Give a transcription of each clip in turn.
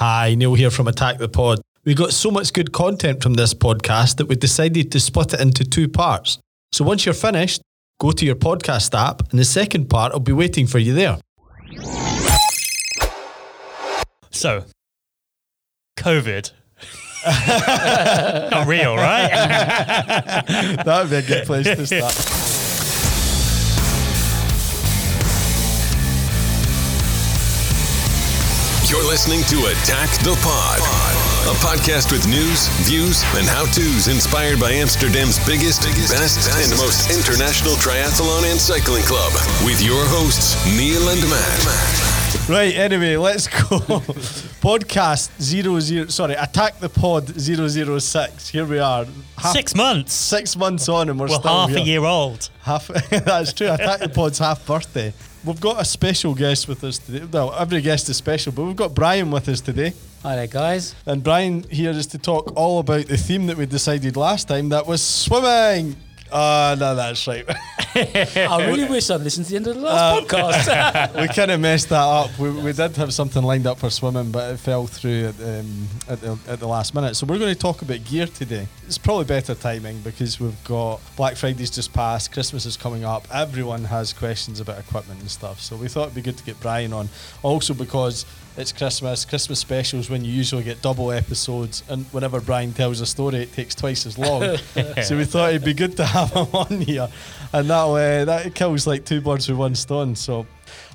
Hi, Neil here from Attack the Pod. We got so much good content from this podcast that we decided to split it into two parts. So once you're finished, go to your podcast app, and the second part will be waiting for you there. So, COVID. Not real, right? that would be a good place to start. You're listening to Attack the Pod, a podcast with news, views, and how to's inspired by Amsterdam's biggest, best, and most international triathlon and cycling club. With your hosts, Neil and Matt. Right, anyway, let's go. Podcast 00, sorry, Attack the Pod 006. Here we are. Half, Six months. Six months on, and we're, We're still half here. a year old. Half, that's true. Attack the Pod's half birthday. We've got a special guest with us today. Well, every guest is special, but we've got Brian with us today. Hi there, guys. And Brian here is to talk all about the theme that we decided last time. That was swimming. Ah, no, that's right. I really wish I'd listened to the end of the last podcast. we kind of messed that up. We, we did have something lined up for swimming, but it fell through at, um, at, the, at the last minute. So we're going to talk about gear today. It's probably better timing because we've got Black Friday's just passed, Christmas is coming up. Everyone has questions about equipment and stuff. So we thought it'd be good to get Brian on. Also because it's Christmas, Christmas specials when you usually get double episodes, and whenever Brian tells a story, it takes twice as long. so we thought it'd be good to have him on here, and that uh, that kills like two birds with one stone. So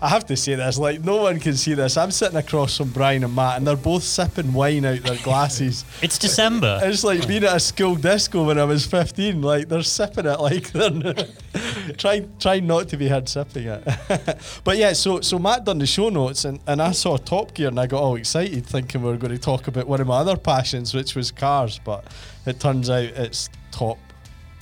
I have to say this, like no one can see this. I'm sitting across from Brian and Matt, and they're both sipping wine out their glasses. It's December. It's like being at a school disco when I was 15. Like they're sipping it, like they're trying trying not to be heard sipping it. but yeah, so so Matt done the show notes, and, and I saw Top Gear, and I got all excited, thinking we were going to talk about one of my other passions, which was cars. But it turns out it's top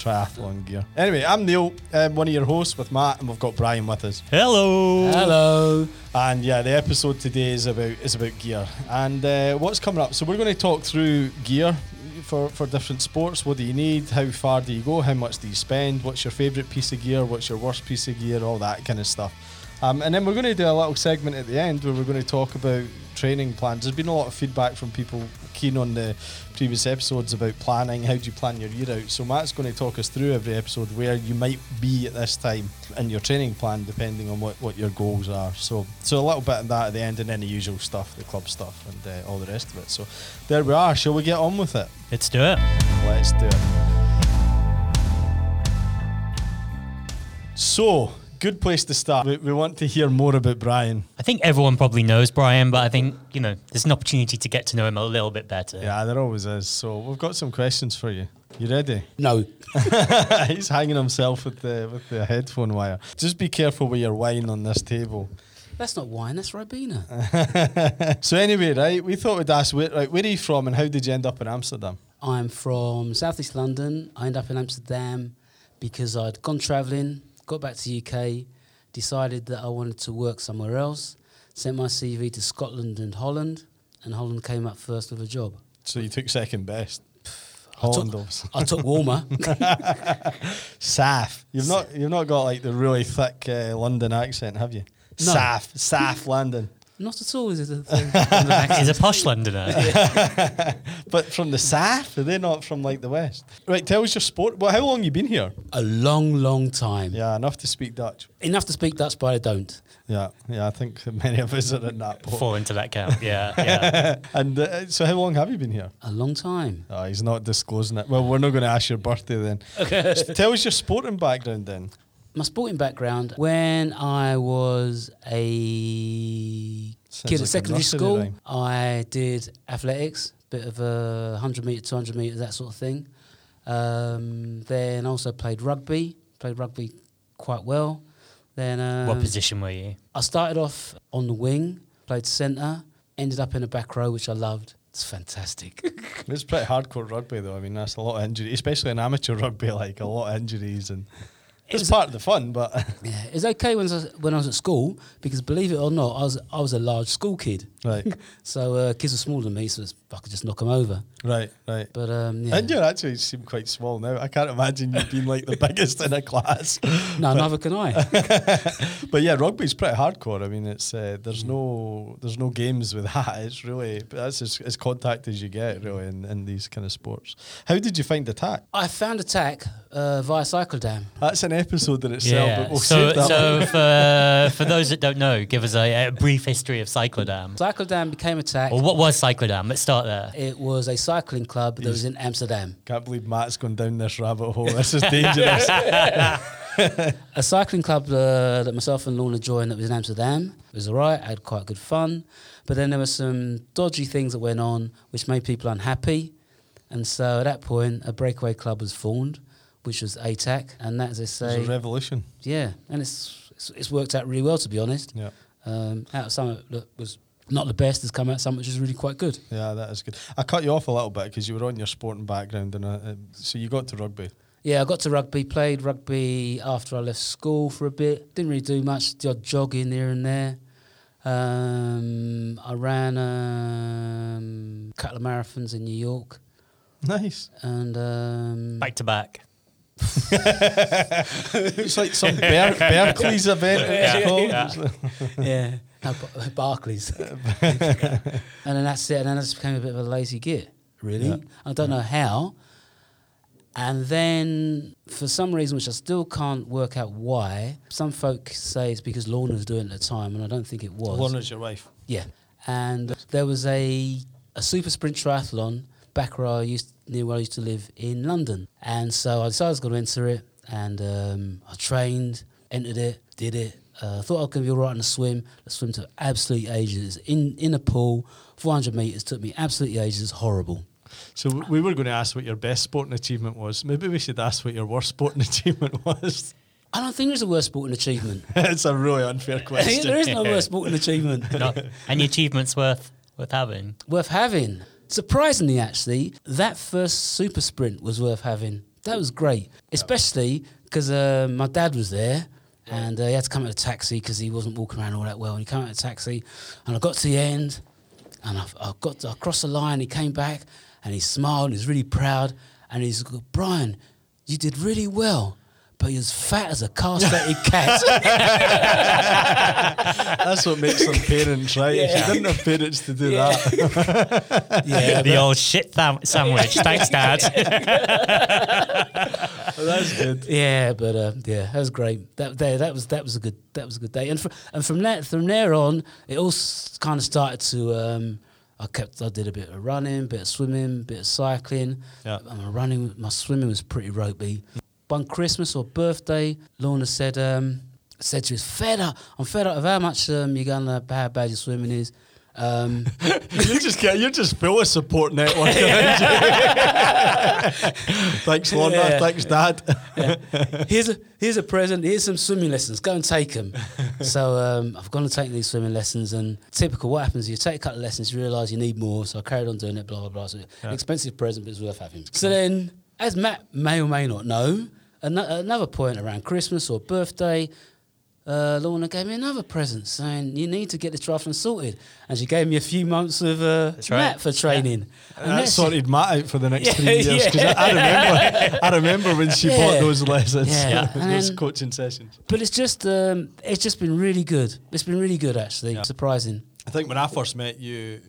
triathlon gear. Anyway, I'm Neil, um, one of your hosts with Matt, and we've got Brian with us. Hello. Hello. And yeah, the episode today is about is about gear and uh, what's coming up. So we're going to talk through gear for for different sports. What do you need? How far do you go? How much do you spend? What's your favourite piece of gear? What's your worst piece of gear? All that kind of stuff. Um, and then we're going to do a little segment at the end where we're going to talk about training plans. There's been a lot of feedback from people keen on the previous episodes about planning. How do you plan your year out? So Matt's going to talk us through every episode where you might be at this time in your training plan, depending on what, what your goals are. So so a little bit of that at the end, and then the usual stuff, the club stuff, and uh, all the rest of it. So there we are. Shall we get on with it? Let's do it. Let's do it. So, good place to start. We, we want to hear more about Brian. I think everyone probably knows Brian, but I think, you know, there's an opportunity to get to know him a little bit better. Yeah, there always is. So, we've got some questions for you. You ready? No. He's hanging himself with the with the headphone wire. Just be careful with your wine on this table. That's not wine, that's Ribena. So anyway, right, we thought we'd ask where, right, where are you from and how did you end up in Amsterdam? I'm from Southeast London. I ended up in Amsterdam because I'd gone travelling, got back to UK, decided that I wanted to work somewhere else, sent my CV to Scotland and Holland, and Holland came up first with a job. So you took second best. I took- Holland. I took warmer. Saf. You've not you've not got like the really thick uh, London accent, have you? No. Saf, Saf, London. Not at all, is it? A thing? He's a posh Londoner. But from the Saf, are they not from like the west? Right, tell us your sport. Well, how long you been here? a long, long time. Yeah, enough to speak Dutch. Enough to speak Dutch, but I don't. Yeah, yeah. I think many of us are in that boat. Fall into that camp. Yeah, yeah. And uh, so, how long have you been here? A long time. Oh, he's not disclosing it. Well, we're not going to ask your birthday then. Okay. Tell us your sporting background then. My sporting background, when I was a Sounds kid like at secondary school, rhyme. I did athletics, bit of a 100 metre, 200 metres, that sort of thing. Um, then also played rugby, played rugby quite well. Then um, what position were you? I started off on the wing, played centre, ended up in the back row, which I loved. It's fantastic. It's pretty hardcore rugby though. I mean, that's a lot of injury, especially in amateur rugby. Like a lot of injuries and It's part of the fun, but Yeah, it's okay when I was, when I was at school because believe it or not, I was I was a large school kid. right, So uh, kids were smaller than me, so I could just knock them over. Right, right. But um, yeah. And you actually seem quite small now. I can't imagine you being like the biggest in a class. no, neither can I. But yeah, rugby's pretty hardcore. I mean, it's uh, Mm. there's no there's no games with that. It's really that's as, as contact as you get really in, in these kind of sports. How did you find attack? I found attack uh, via Cyclodam. That's an episode in itself. But we'll so, that so for for those that don't know, give us a, a brief history of Cyclodam. Cyclodam became attack. Or what was Cyclodam? Let's start there. It was a cycling club that was in Amsterdam. Can't believe Matt's gone down this rabbit hole. This is dangerous. A cycling club uh, that myself and Lorna joined that was in Amsterdam. It was all right, I had quite good fun. But then there were some dodgy things that went on which made people unhappy. And so at that point, a breakaway club was formed, which was ATAC. And that, as I It say, was a revolution. yeah, and it's, it's, it's worked out really well, to be honest. Yeah. Um, out of something that was not the best has come out something which is really quite good. Yeah, that is good. I cut you off a little bit because you were on your sporting background, and uh, uh, so you got to rugby. Yeah, I got to rugby, played rugby after I left school for a bit. Didn't really do much, the odd jogging here and there. Um, I ran um, a couple of marathons in New York. Nice. And um, Back to back. It's like some Ber- Berkeley's event. Yeah. Yeah. It's yeah, no, Bar- Barclays. and then that's it. And then I just became a bit of a lazy git, really. Yeah. I don't know how. And then, for some reason, which I still can't work out why, some folk say it's because Lorna was doing it at the time, and I don't think it was. Lorna's your wife. Yeah. And there was a, a super sprint triathlon back where I used near where I used to live in London. And so I decided I was going to enter it and um, I trained, entered it, did it. Uh, thought I was going to be all right in the swim. The swim took absolute ages. In in a pool, 400 metres took me absolutely ages. It's horrible. So we were going to ask what your best sporting achievement was. Maybe we should ask what your worst sporting achievement was. I don't think there's a worst sporting achievement. it's a really unfair question. there is no worst sporting achievement. Not any achievements worth worth having. worth having. Surprisingly, actually, that first super sprint was worth having. That was great, especially because uh, my dad was there and uh, he had to come out of a taxi because he wasn't walking around all that well. And he came out of the taxi, and I got to the end, and I, I got to, I crossed the line. He came back and he smiled. And he was really proud, and he's Brian, you did really well. But you're as fat as a castrated cat. That's what makes them parents, right? If Yeah. you didn't have parents to do Yeah. that. yeah, the old shit tham- sandwich. Thanks, Dad. That's good. Yeah, but uh, yeah, that was great. That day, that was that was a good that was a good day. And fr- and from that from there on, it all kind of started to. Um, I kept I did a bit of running, bit of swimming, bit of cycling. Yeah. And my running, my swimming was pretty ropey. One Christmas or birthday, Lorna said um, said she was fed up. I'm fed up of how much um, you're gonna how bad your swimming is. Um, you just get you're just full of support network you. thanks, Lorna. Yeah. Thanks, Dad. here's a here's a present. Here's some swimming lessons. Go and take them. so um, I've gone to take these swimming lessons, and typical. What happens? You take a couple of lessons, you realise you need more. So I carried on doing it. Blah blah blah. So expensive present, but it's worth having. So then, as Matt may or may not know, an- another point around Christmas or birthday. Uh, Lorna gave me another present saying you need to get this triathlon sorted, and she gave me a few months of uh, right. Matt for training. And that sorted Matt out for the next Yeah, three years because I, I remember. I remember when she Yeah. bought those lessons, Yeah. And those then- coaching sessions. But it's just um, it's just been really good. It's been really good actually. Surprising. I think when I first met you,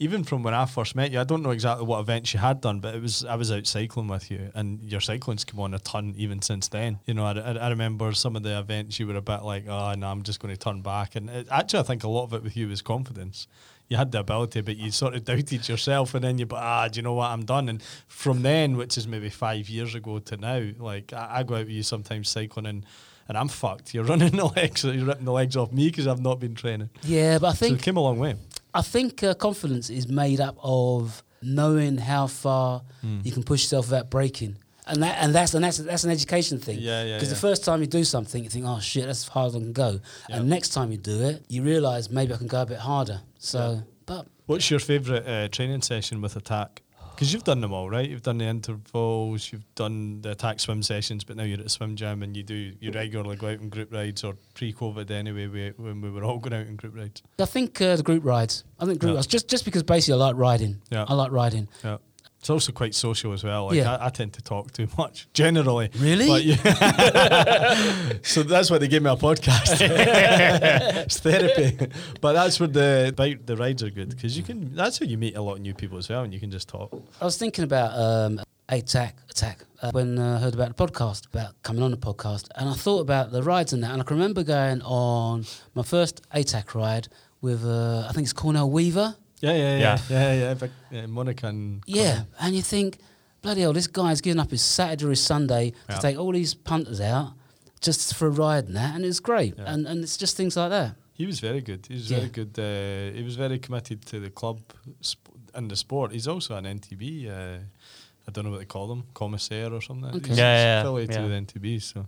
even from when I first met you, I don't know exactly what events you had done, but it was I was out cycling with you, and your cycling's come on a ton even since then. You know, I, I, remember some of the events you were a bit like, oh no, I'm just going to turn back, and it, actually I think a lot of it with you was confidence. You had the ability, but you sort of doubted yourself, and then you, but ah, do you know what? I'm done. And from then, which is maybe five years ago to now, like I, I go out with you sometimes cycling and. And I'm fucked. You're running the legs. You're ripping the legs off me because I've not been training. Yeah, but I So it think came a long way. I think uh, confidence is made up of knowing how far Hmm. you can push yourself without breaking. And that and that's and that's that's an education thing. Yeah, yeah, Because yeah. the first time you do something, you think, "Oh shit, that's as hard as I can go." And next time you do it, you realise maybe I can go a bit harder. So, but What's your favourite uh, training session with Attack? Because you've done them all, right? You've done the intervals, you've done the attack swim sessions, but now you're at a swim gym and you do you regularly go out on group rides or pre-COVID anyway, we, when we were all going out on group rides. I think uh, the group rides. I think group Yeah. rides just just because basically I like riding. Yeah. I like riding. Yeah. It's also quite social as well. Like Yeah. I, I tend to talk too much generally. Really? But yeah. so that's why they gave me a podcast. it's therapy. But that's where the bike, the rides are good because you can. That's how you meet a lot of new people as well, and you can just talk. I was thinking about um, attack attack uh, when uh, I heard about the podcast about coming on the podcast, and I thought about the rides and that, and I can remember going on my first ATAC ride with uh, I think it's Cornell Weaver. Yeah, yeah, yeah, Yeah. yeah, yeah. Vic- yeah Monica and Yeah, and you think, bloody hell, this guy's giving up his Saturday or his Sunday Yeah. to take all these punters out just for a ride and that, and it's great. Yeah. And and it's just things like that. He was very good. He was Yeah. very good. Uh, he was very committed to the club sp- and the sport. He's also an NTB. Uh, I don't know what they call them, commissaire or something. Okay. He's Yeah, yeah, yeah. affiliated Yeah. with NTB. So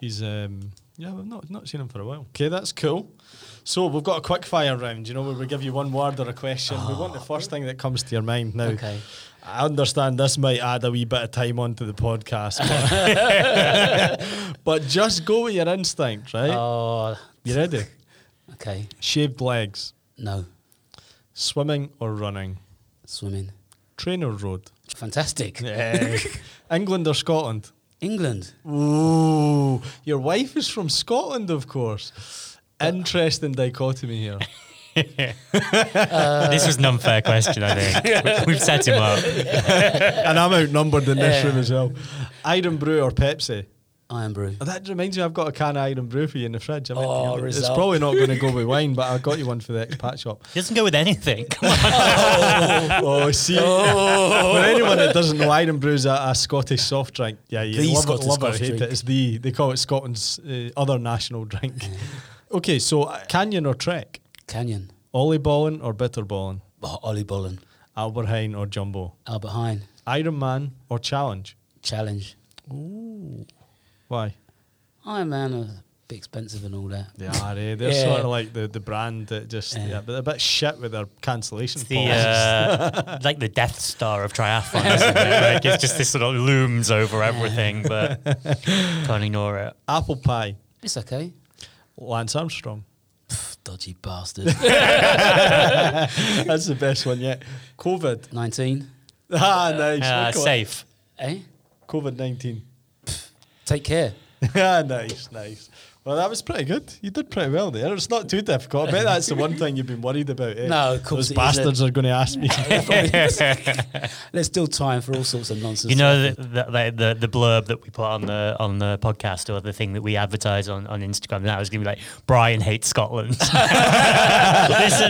he's um, yeah, we've not not seen him for a while. Okay, that's cool. So we've got a quick fire round. You know, where we give you one word or a question. we want the ah. first thing that comes to your mind now. Okay. I understand this might add a wee bit of time onto the podcast, but, but just go with your instinct, right? Oh, you ready? okay. Shaved legs. No, Swimming or running? swimming. Train or road? Fantastic. England or Scotland? England. Ooh, your wife is from Scotland, of course. Interesting dichotomy here. this was an unfair question, I think. We- We've set him up. and I'm outnumbered in this Yeah. room as well. Irn-Bru or Pepsi? Irn-Bru. Oh, that reminds me, I've got a can of Irn-Bru for you in the fridge. I meant to Oh, give it- it's result. probably not going to go with wine, but I've got you one for the expat shop. It doesn't go with anything. Come on. Oh, see. For anyone that doesn't know, Irn-Bru's a, a Scottish soft drink. Yeah, you The love Scottish it, love it, Scottish hate drink. it. It's the, they call it Scotland's uh, other national drink. Okay, so uh, Canyon or Trek? Canyon. oliebollen or bitterballen? Oh, oliebollen. Albert Heijn or Jumbo? Albert Heijn. Ironman or Challenge? Challenge. Ooh. Why? Ironman are a bit expensive and all that. They are, eh? They're Yeah. sort of like the, the brand that just, yeah. Yeah. but they're a bit shit with their cancellation the policies. uh, like the Death Star of triathlon, isn't it? Like it's just this sort of looms over everything, but can't ignore it. Apple pie, It's okay. Lance Armstrong. Pff, dodgy bastard. That's the best one yet. COVID. 19. Ah, nice. Uh, safe. Eh? COVID 19. Take care. Ah, nice, nice. Well, that was pretty good. You did pretty well there. It's not too difficult. I bet that's the one thing you've been worried about. Eh? No, of course Those it bastards are going to ask me. There's still time for all sorts of nonsense. You know the, the, like, the the blurb that we put on the on the podcast or the thing that we advertise on, on Instagram now is going to be like Brian hates Scotland. Listen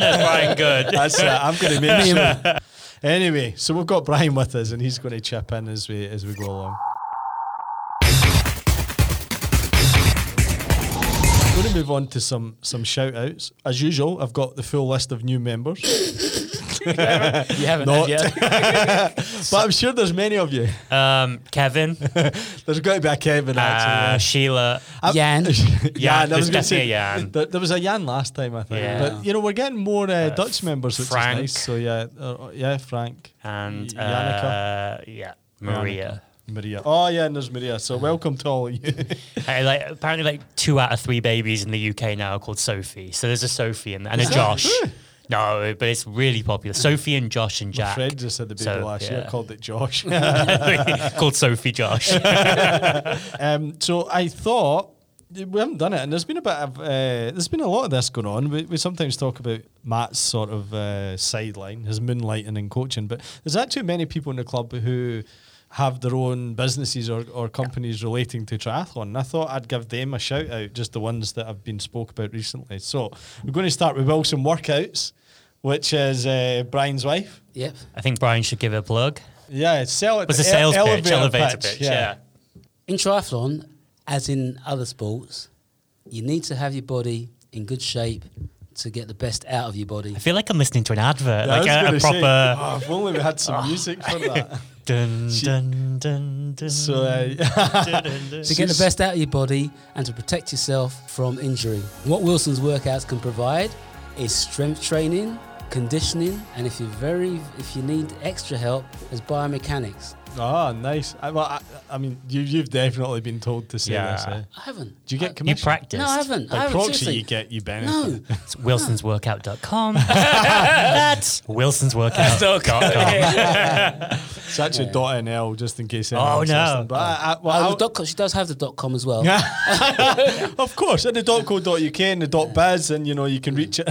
to Brian Good. That's it. I'm going to make sure. Anyway, so we've got Brian with us, and he's going to chip in as we as we go along. Going to move on to some some shout outs. As usual, I've got the full list of new members, you haven't Not. had yet. but I'm sure there's many of you. Um, Kevin, There's got to be a Kevin uh, actually. Sheila. I'm- Jan. Jan, I was there's going to say Jan. There, there was a Jan last time, I think. Yeah. But you know, we're getting more uh, Dutch members, which Frank. is nice. So yeah, uh, yeah, Frank and Y- Yannicka. uh, yeah, Maria. Maria. Oh yeah, and there's Maria. So welcome to all of you. Hey, like apparently, like two out of three babies in the UK now are called Sophie. So there's a Sophie and, and a Josh. No, but it's really popular. Sophie and Josh and My Jack. friend just had the baby So, last year, called it Josh. called Sophie Josh. um, so I thought we haven't done it, and there's been a bit of uh, there's been a lot of this going on. We, we sometimes talk about Matt's sort of uh, sideline, his moonlighting and coaching, but there's actually many people in the club who have their own businesses or, or companies relating to triathlon. And I thought I'd give them a shout out, just the ones that have been spoke about recently. So we're going to start with Wilson Workouts, which is uh, Brian's wife. Yep. I think Brian should give it a plug. Yeah, it's sell It was a sales pitch, elevator pitch. Yeah. In triathlon, as in other sports, you need to have your body in good shape to get the best out of your body. I feel like I'm listening to an advert, Yeah, I like was a, gonna say, proper. oh, if only we had some music for that. Dun, She- dun, dun, dun, So, uh, to get the best out of your body and to protect yourself from injury. What Wilson's workouts can provide is strength training, conditioning, and if you're very, if you need extra help, there's biomechanics. Oh, nice. I, well, I, I mean, you, you've definitely been told to say Yeah. this. Eh? I haven't. Do you get I- commission? You practiced. No, I haven't. I By haven't. proxy, seriously. you get you benefit. No. It's wilsonsworkout.com. That's wilsonsworkout.com. It's actually dot .nl, just in case. Oh, anyone's no. listening. But I, I, Oh, well, the dot com, she does have the dot com as well. of course, and the dot .co.uk and the dot .biz, and you know you can reach it.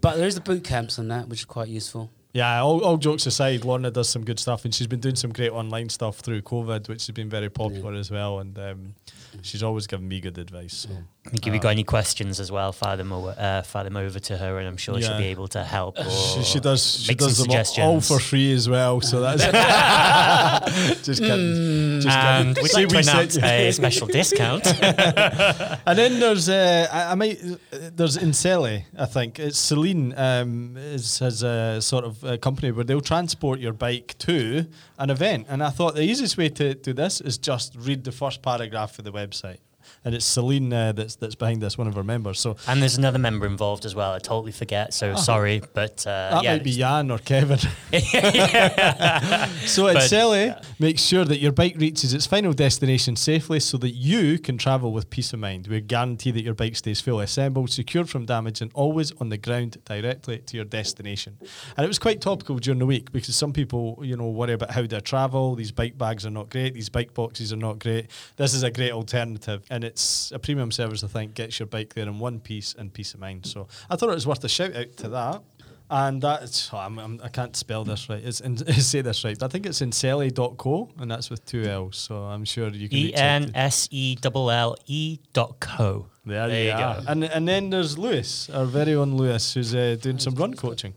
But there is the boot camps on that, which is quite useful. Yeah, all, all jokes aside, Lorna does some good stuff, and she's been doing some great online stuff through COVID, which has been very popular as well. And um, she's always given me good advice. So. If you've got any questions as well, fire them, over, uh, fire them over to her, and I'm sure she'll be able to help. She, she does. She does them all- all for free as well. So that's just kidding. Just and kidding. we'd like to announce a special discount. And then there's uh, I, I might there's Enselle, I think it's Celine um, is has a sort of a company where they'll transport your bike to an event, and I thought the easiest way to do this is just read the first paragraph of the website, website and it's Celine uh, that's that's behind this, one of our members. So and there's another member involved as well. I totally forget, so sorry, but uh, Oh. that yeah, might be Jan or Kevin. so But- Enselle makes sure that your bike reaches its final destination safely so that you can travel with peace of mind. We guarantee that your bike stays fully assembled, secured from damage, and always on the ground directly to your destination. And it was quite topical during the week because some people, you know, worry about how they travel. These bike bags are not great. These bike boxes are not great. This is a great alternative, and it's a premium service. I think gets your bike there in one piece and peace of mind. So I thought it was worth a shout out to that. And that's, oh, I'm, I'm, I can't spell this right. It's in, say this right. But I think it's enselle.co, and that's with two L's. So I'm sure you can E N S E L L E dot co. There, There you, you are. go. And and then there's Lewis, our very own Lewis, who's uh, doing some run coaching.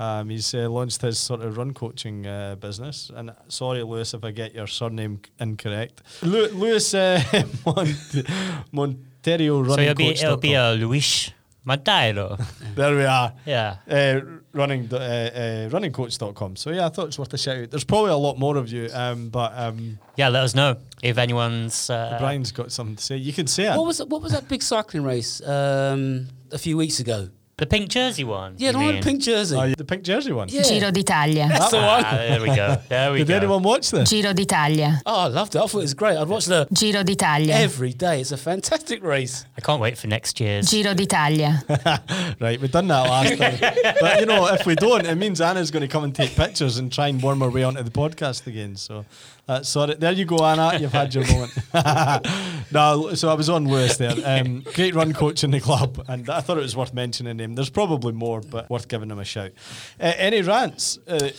Um, he's uh, launched his sort of run coaching uh, business. And sorry, Lewis, if I get your surname incorrect. Lew- Lewis uh, Mont- Monterio So running it'll be it'll be a Luis Madeiro. There we are. yeah. uh, running uh, uh, runningcoach.com. So yeah, I thought it was worth a shout out. There's probably a lot more of you, um, but um, Yeah, let us know if anyone's. Uh, Brian's got something to say. You can say it. What was what was that big cycling race um, a few weeks ago? The pink jersey one. Yeah, the one with pink jersey. Oh, yeah, the pink jersey one. Yeah. Giro d'Italia. That's the one. Ah, there we go. There we Did go. anyone watch this? Giro d'Italia. Oh, I loved it. I thought it was great. I'd watch the Giro d'Italia. every day. It's a fantastic race. I can't wait for next year's. Giro d'Italia. right, we've done that last time. but you know, if we don't, it means Anna's going to come and take pictures and try and worm her way onto the podcast again. So. Uh, sorry, there you go, Anna. You've had your moment. no, so I was on Lewis there. Um, great run coach in the club, and I thought it was worth mentioning him. There's probably more, but worth giving him a shout. Uh, any rants? Uh,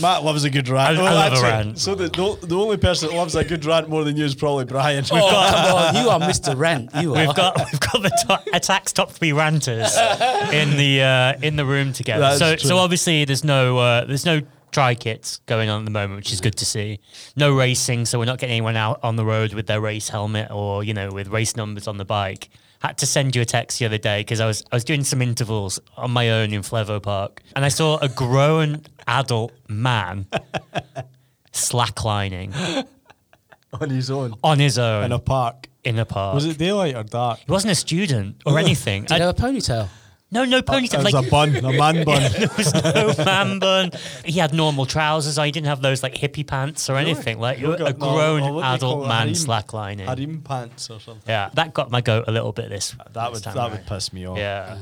Matt loves a good rant. I- I love a rant. So the, the the only person that loves a good rant more than you is probably Brian. Oh, come on. You are Mr. Rant. You are. We've got we've got the top, attacks top three ranters in the uh, in the room together. That's so true. so obviously there's no uh, there's no try kits going on at the moment, which is good to see. No racing, so we're not getting anyone out on the road with their race helmet or you know with race numbers on the bike. Had to send you a text the other day because I was I was doing some intervals on my own in Flevo Park, and I saw a grown adult man slacklining on his own on his own in a park. in a park. Was it daylight or dark? He wasn't a student or anything. Did you I- have a ponytail? No, no ponytail. It was Like, a bun, a man bun. there was no man bun. He had normal trousers. on. He didn't have those like hippie pants or anything. Like You've a got- no, grown or what do you adult call it, man harem- slacklining. Harem pants or something. Yeah, that got my goat a little bit this. That this would time that around. would piss me off. Yeah.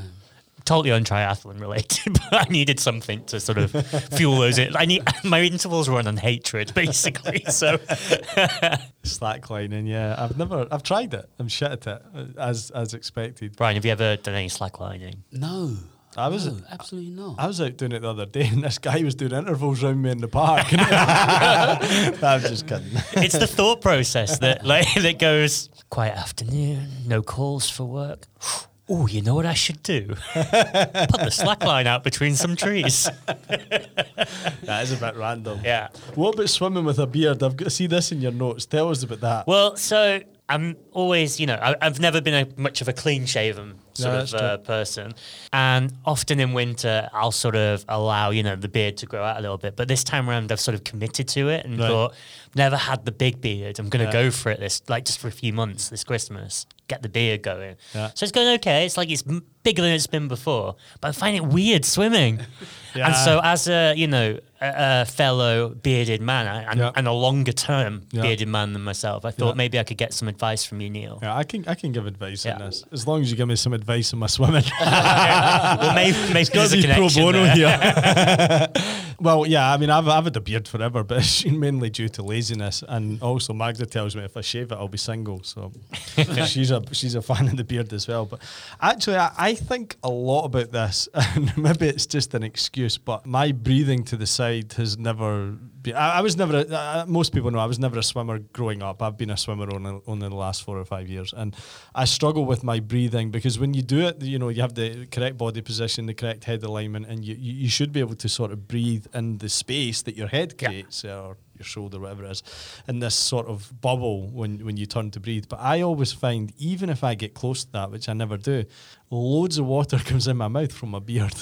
Totally on triathlon related, but I needed something to sort of fuel those. In. I need my intervals run on hatred, basically. So Slacklining, yeah. I've never I've tried it. I'm shit at it, uh, as as expected. Brian, have you ever done any slacklining? No. I was No, absolutely not. I was out doing it the other day and this guy was doing intervals round me in the park. I'm just kidding. it's the thought process that like that goes quiet afternoon, no calls for work. Oh, you know what I should do? Put the slack line out between some trees. That is a bit random. Yeah. What about swimming with a beard? I've got to see this in your notes. Tell us about that. Well, so I'm always, you know, I, I've never been a, much of a clean shaven sort No, of uh, person, and often in winter I'll sort of allow, you know, the beard to grow out a little bit. But this time around, I've sort of committed to it and Right. thought, never had the big beard. I'm going to Yeah. go for it this, like, just for a few months this Christmas. Get the beer going. Yeah. So it's going okay. It's like it's bigger than it's been before, but I find it weird swimming. Yeah. And so, as a you know a, a fellow bearded man and, Yeah. and a longer term Yeah. bearded man than myself, I thought maybe I could get some advice from you, Neil. Yeah, I can I can give advice on this as long as you give me some advice on my swimming. well, maybe, maybe there's a Gotta pro bono there. here. well, yeah, I mean, I've, I've had a beard forever, but it's mainly due to laziness, and also Magda tells me if I shave it, I'll be single. So she's a she's a fan of the beard as well. But actually, I, I think a lot about this, and maybe it's just an excuse, but my breathing to the side has never. I, I was never. A, uh, most people know I was never a swimmer growing up. I've been a swimmer only, only the last four or five years, and I struggle with my breathing because when you do it, you know, you have the correct body position, the correct head alignment, and you, you, you should be able to sort of breathe in the space that your head Yeah. creates or your shoulder, whatever it is, in this sort of bubble when, when you turn to breathe. But I always find, even if I get close to that, which I never do, loads of water comes in my mouth from my beard.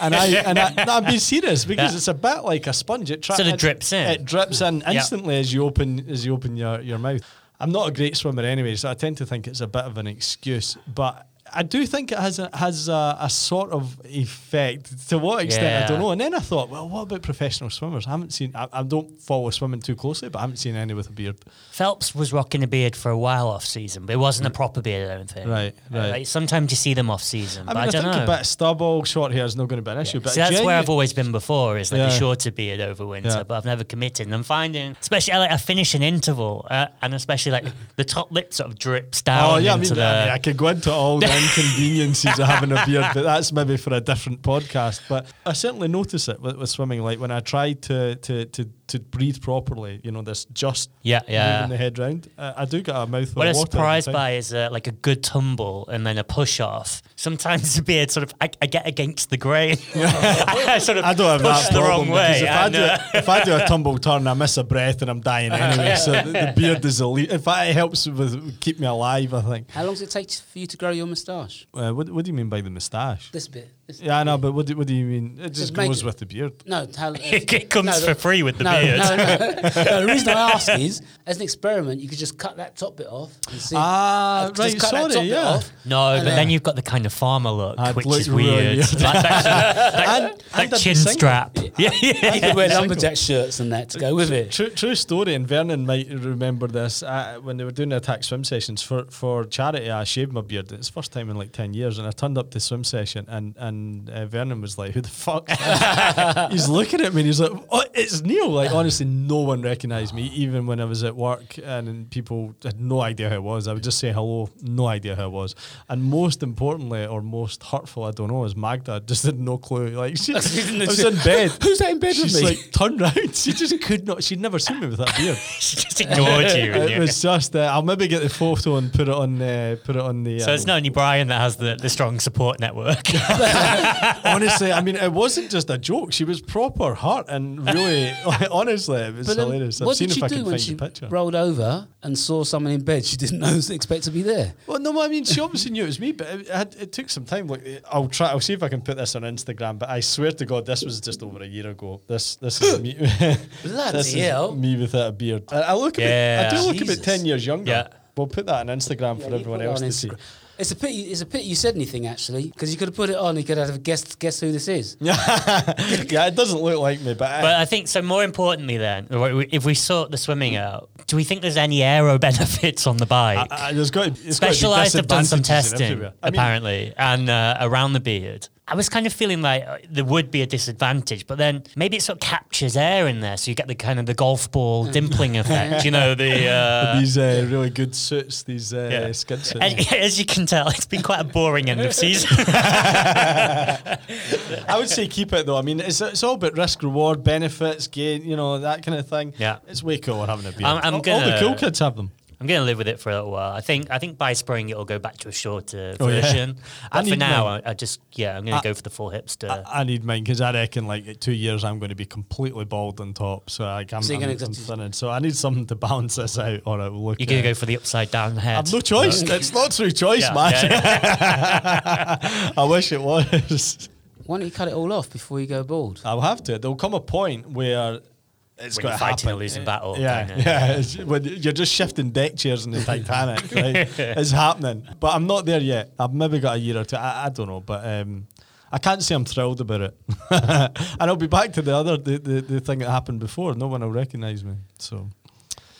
And I and I, no, I'm being serious because Yeah. it's a bit like a sponge. It tra- Sort of drips in. It drips in instantly as you open as you open your, your mouth. I'm not a great swimmer anyway, so I tend to think it's a bit of an excuse. But I do think it has a, has a, a sort of effect. To what extent, I don't know. And then I thought, well, what about professional swimmers? I haven't seen. I, I don't follow swimming too closely, but I haven't seen any with a beard. Phelps was rocking a beard for a while off season, but it wasn't a proper beard, I don't think. Right, Uh, right. like, sometimes you see them off season, I but mean, I, I, don't think know. a bit of stubble, short hair is not going to be an issue. But See, that's where I've always been before, is like Yeah. a shorter beard over winter, Yeah. but I've never committed. And I'm finding, especially like I finish an interval, uh, and especially like the top lip sort of drips down Oh yeah, I mean, the. I, mean, I could go into all inconveniences of having a beard, but that's maybe for a different podcast. But I certainly notice it with, with swimming. Like when I try to to to, to breathe properly, you know, this just Yeah, yeah. moving the head round, uh, I do get a mouthful what I'm surprised by is uh, like a good tumble and then a push off. Sometimes the beard sort of I, I get against the grain. I sort of I don't have push that the problem wrong way. if I, and, do, if I do a tumble turn, I miss a breath and I'm dying anyway. so the, the beard is elite. In fact, it helps with keep me alive. I think. How long does it take for you to grow your moustache? Uh, what, what do you mean by the moustache? This bit. This Yeah, I know, but what do, what do you mean? It just Just goes it- with the beard. No, how, It comes no, for free with the no, beard. No, no, no. The reason I ask is, as an experiment, you could just cut that top bit off and see. Ah, just right, cut that sorry, top bit yeah. off, No, and but then you've got the kind of farmer look, I'd which look is weird. weird. like that, that, And- that and I'd chin strap. Yeah, yeah, You could wear lumberjack shirts and that to go with it. True, true story, and Vernon might remember this. Uh, when they were doing the attack swim sessions for, for charity, I shaved my beard. It's the first time in like 10 years, and I turned up to swim session, and, and uh, Vernon was like, Who the fuck? he's looking at me, and he's like, Oh, it's Neil. Like, honestly, no one recognised me, even when I was at work, and, then people had no idea who I was. I would just say hello, no idea who I was. And most importantly, or most hurtful, I don't know, is Magda just had no clue. Like, she, I was in bed. Who's that in bed with She's me? like turned round. She just could not. She'd never seen me with that beard. she just ignored you. it was just. Uh, I'll maybe get the photo and put it on. Uh, put it on the. so it's not only Brian that has the, the strong support network. honestly. I mean, it wasn't just a joke. She was proper hurt and really. like, honestly, it was But then hilarious. I've what seen did if she I do can when find she the picture. rolled over and saw someone in bed she didn't know was expect to be there? Well, no, I mean, she obviously knew it was me, but it, had, it took some time. Like, I'll try. I'll see if I can put this on Instagram. But I swear to God, this was just over a year ago. This, this is me. Bloody this hell. is me without a beard. I, I look. About, Yeah. I do look Jesus. about ten years younger. Yeah. We'll put that on Instagram for Yeah, you everyone else to see. Instagram. It's a pity. It's a pity you said anything actually, because you could have put it on. You could have guessed guess who this is. yeah, it doesn't look like me, but, But I think so. More importantly, then, if we sort the swimming out, do we think there's any aero benefits on the bike? I, I, there's got to, it's Specialized have done some disadvantages testing, everywhere. I mean, apparently, and uh, around the beard. I was kind of feeling like uh, there would be a disadvantage, but then maybe it sort of captures air in there, so you get the kind of the golf ball dimpling effect. You know the. Uh, these uh, really good suits, these uh, yeah. skid suits. And as you can tell, it's been quite a boring end of season. I would say keep it though. I mean, it's, it's all about risk, reward, benefits, gain, you know, that kind of thing. Yeah. It's way cooler having a beard. I'm- I'm all, all the cool kids have them. I'm going to live with it for a little while. I think I think by spring it'll go back to a shorter Oh, yeah. version. I But for now. I, I just yeah, I'm going to go for the full hipster. I, I need mine because I reckon like in two years I'm going to be completely bald on top. So like, I'm, So you're I'm, gonna I'm thinning. So I need something to balance this out or it will look. You're going to go for the upside down head. I've no choice. it's not through choice, Yeah, man. yeah. I wish it was. Why don't you cut it all off before you go bald? I'll have to. There'll come a point where it's When got you're to fighting happen. a losing battle, Yeah, kinda. yeah. It's, when you're just shifting deck chairs in the Titanic, right? It's happening, but I'm not there yet. I've maybe got a year or two. I, I don't know, but um, I can't say I'm thrilled about it. and I'll be back to the other the, the, the thing that happened before. No one will recognise me. So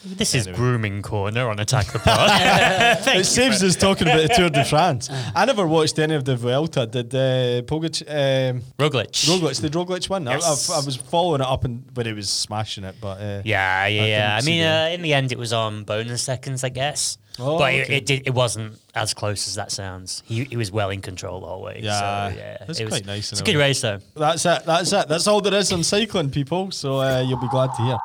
This is Anyway. grooming corner on Attack the Pod. it saves us talking about the Tour de France. I never watched any of the Vuelta. Did uh, Pogac, um, Roglic. Roglic? Did Roglic win? I, Yes. I, I was following it up and when he was smashing it, but uh, Yeah, yeah, I yeah. I mean, uh, in the end, it was on bonus seconds, I guess. Oh, but okay. it, it, did, it wasn't as close as that sounds. He, he was well in control the whole way. Yeah, so, yeah. that's it was, quite nice It's a a good way. race, though. That's it. That's it. That's all there is on cycling, people. So uh, you'll be glad to hear.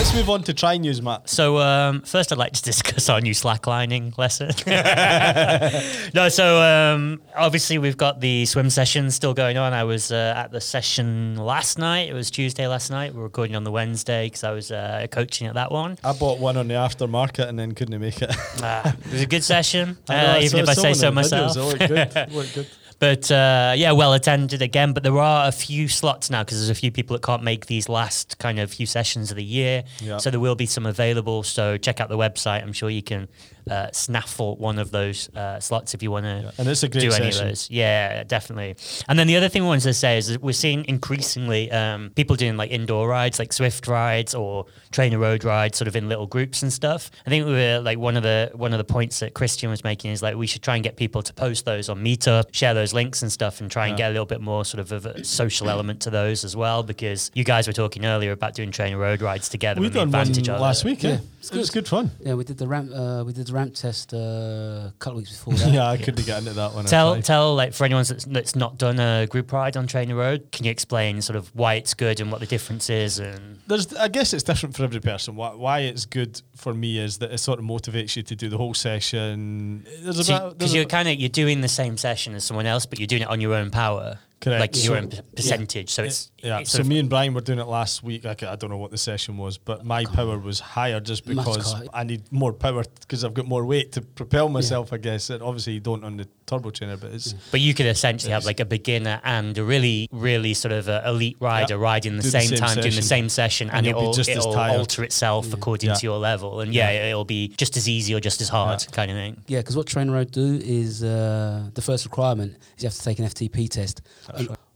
Let's move on to try news, Matt. So um, first, I'd like to discuss our new slacklining lesson. no, so um, obviously we've got the swim session still going on. I was uh, at the session last night. It was Tuesday last night. We're recording on the Wednesday because I was uh, coaching at that one. I bought one on the aftermarket and then couldn't make it. Uh, it was a good session, know, uh, even saw if I say so the videos. myself. They look good. They look good. But uh, yeah, well attended again. But there are a few slots now because there's a few people that can't make these last kind of few sessions of the year. Yeah. So there will be some available. So check out the website. I'm sure you can uh, snaffle one of those uh, slots if you want to And it's a great do any of those. Yeah, definitely. And then the other thing I wanted to say is that we're seeing increasingly um, people doing like indoor rides, like Zwift rides or trainer road rides, sort of in little groups and stuff. I think we were like one of the one of the points that Christian was making is like we should try and get people to post those on Meetup, share those links and stuff, and try and get a little bit more sort of, of a social element to those as well. Because you guys were talking earlier about doing trainer road rides together. We and the done one advantage of last it. week. Yeah, Yeah, it was good fun. Yeah, we did the ramp. Uh, we did the ramp test uh, a couple of weeks before that. Yeah, I couldn't get into that one. Tell tried. tell like for anyone that's, that's not done a group ride on Trainer Road, can you explain sort of why it's good and what the difference is and There's, I guess it's different for every person. Why, why it's good for me is that it sort of motivates you to do the whole session. There's a bit, because there's you're kind of you're doing the same session as someone else, but you're doing it on your own power, Correct. like So- your own p- percentage. So it's yeah. So me and Brian were doing it last week. I, I don't know what the session was, but my power was higher just because. I need more power because I've got more weight to propel myself. I guess. And obviously you don't on the turbo trainer, but it's but you could essentially have like a beginner and a really, really sort of uh elite rider Yeah. riding the Do the same, same time, doing the same session, and, And you'll it'll, just it'll tired. alter itself according Yeah. to your level. And yeah, it'll be just as easy or just as hard, Yeah. kind of thing. Yeah, because what Trainer Road do is uh, the first requirement is you have to take an FTP test.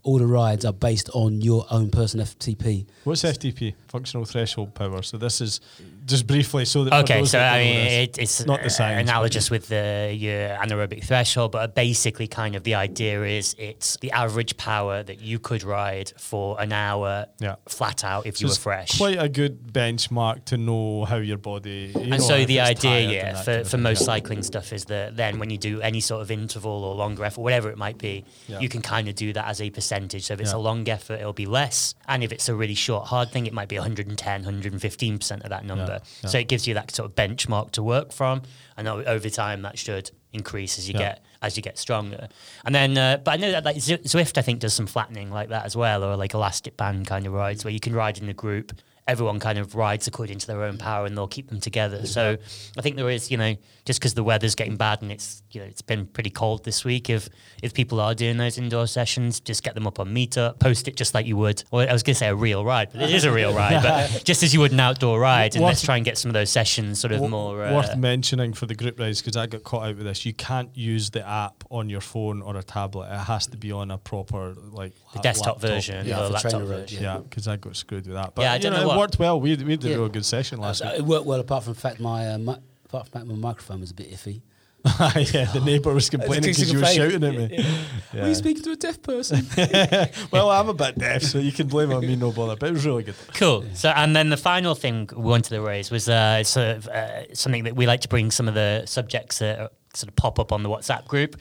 All the rides are based on your own personal FTP. what's FTP? Functional threshold power. So this is just briefly so that Okay, so I mean, it, it's not the science, but analogous with the your anaerobic threshold, but basically, kind of the idea is it's the average power that you could ride for an hour, Yeah. flat out if So you were it's fresh. Quite a good benchmark to know how your body. you know, and so the idea, yeah, for, for most cycling stuff is that then when you do any sort of interval or longer effort, whatever it might be, Yeah. you can kind of do that as a percentage. So if it's Yeah. a long effort, it'll be less. And if it's a really short, hard thing, it might be 110, 115% of that number. Yeah. So it gives you that sort of benchmark to work from. And over time, that should increase as you Yeah. get as you get stronger. And then, uh, but I know that like Zwift, I think, does some flattening like that as well, or like elastic band kind of rides where you can ride in a group. Everyone kind of rides according to their own power, and they'll keep them together. So I think there is, you know, just because the weather's getting bad and it's, you know, it's been pretty cold this week. If if people are doing those indoor sessions, just get them up on Meetup, post it just like you would. Well, I was going to say a real ride, but it is a real ride, but just as you would an outdoor ride. And Worth- let's try and get some of those sessions sort of Wo- more. Uh, worth mentioning for the group rides because I got caught out with this. You can't use the app on your phone or a tablet. It has to be on a proper like The desktop laptop. version Yeah, or for laptop trainer version. Yeah, because I got screwed with that. But Yeah, I you don't know, know it worked well. We we did Yeah. a real good session last So week. it worked well, apart from the fact my uh, mi- apart from the fact my microphone was a bit iffy. yeah, the neighbour was complaining because you were shouting at me. Were you speaking to a deaf person? well, I'm a bit deaf, so you can blame on me, no bother. But it was really good. Cool. So, and then the final thing we wanted to raise was uh, sort of uh, something that we like to bring some of the subjects that sort of pop up on the WhatsApp group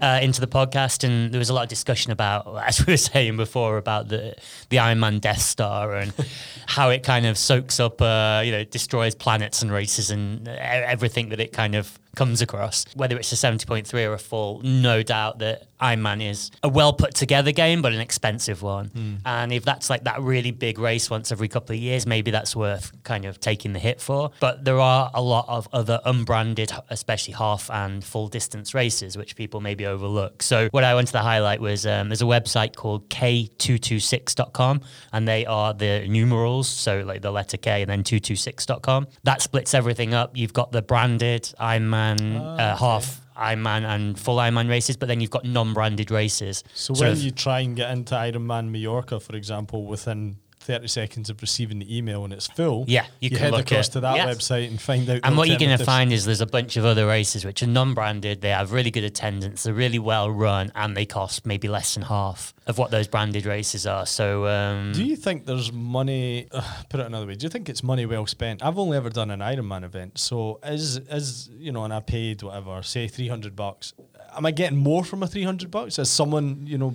uh, into the podcast, and there was a lot of discussion about, as we were saying before, about the the Ironman Death Star and how it kind of soaks up, uh, you know, destroys planets and races and everything that it kind of comes across. Whether it's a seventy point three or a full, no doubt that Ironman is a well put together game, but an expensive one. And if that's like that really big race once every couple of years, maybe that's worth kind of taking the hit for. But there are a lot of other unbranded, especially half and full distance races, which people maybe overlook. So what I wanted to highlight was um, there's a website called K226.com, and they are the numerals, so like the letter K and then 226.com. That splits everything up. You've got the branded Ironman uh, half. Ironman and full Ironman races, but then you've got non-branded races. So Sort when of- you try and get into Ironman Mallorca, for example, within 30 seconds of receiving the email and it's full, Yeah, you can head look across at- to that yes. website and find out. And what you're going to find is there's a bunch of other races which are non-branded. They have really good attendance. They're really well run, and they cost maybe less than half of what those branded races are. So um, Do you think there's money? Uh, put it another way. Do you think it's money well spent? I've only ever done an Ironman event, so is is you know, and I paid whatever, say three hundred bucks. Am I getting more from a three hundred bucks as someone you know,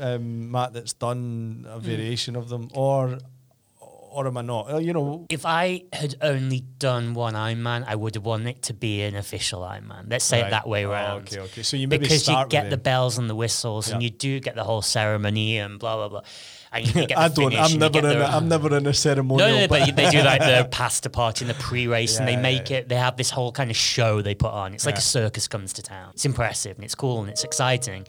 um, Matt, that's done a variation of them, or or am I not? You know, if I had only done one Ironman, I would have wanted it to be an official Ironman. Let's say Right. it that way Oh, around. okay, okay. So you maybe because you get the them. bells and the whistles, and you do get the whole ceremony and blah blah blah. And you get I don't. I'm never in. A, I'm never in a No, ceremonial. no, no, but they do like the pasta party and the pre-race, and they make yeah. it. They have this whole kind of show they put on. It's like Yeah. a circus comes to town. It's impressive and it's cool and it's exciting,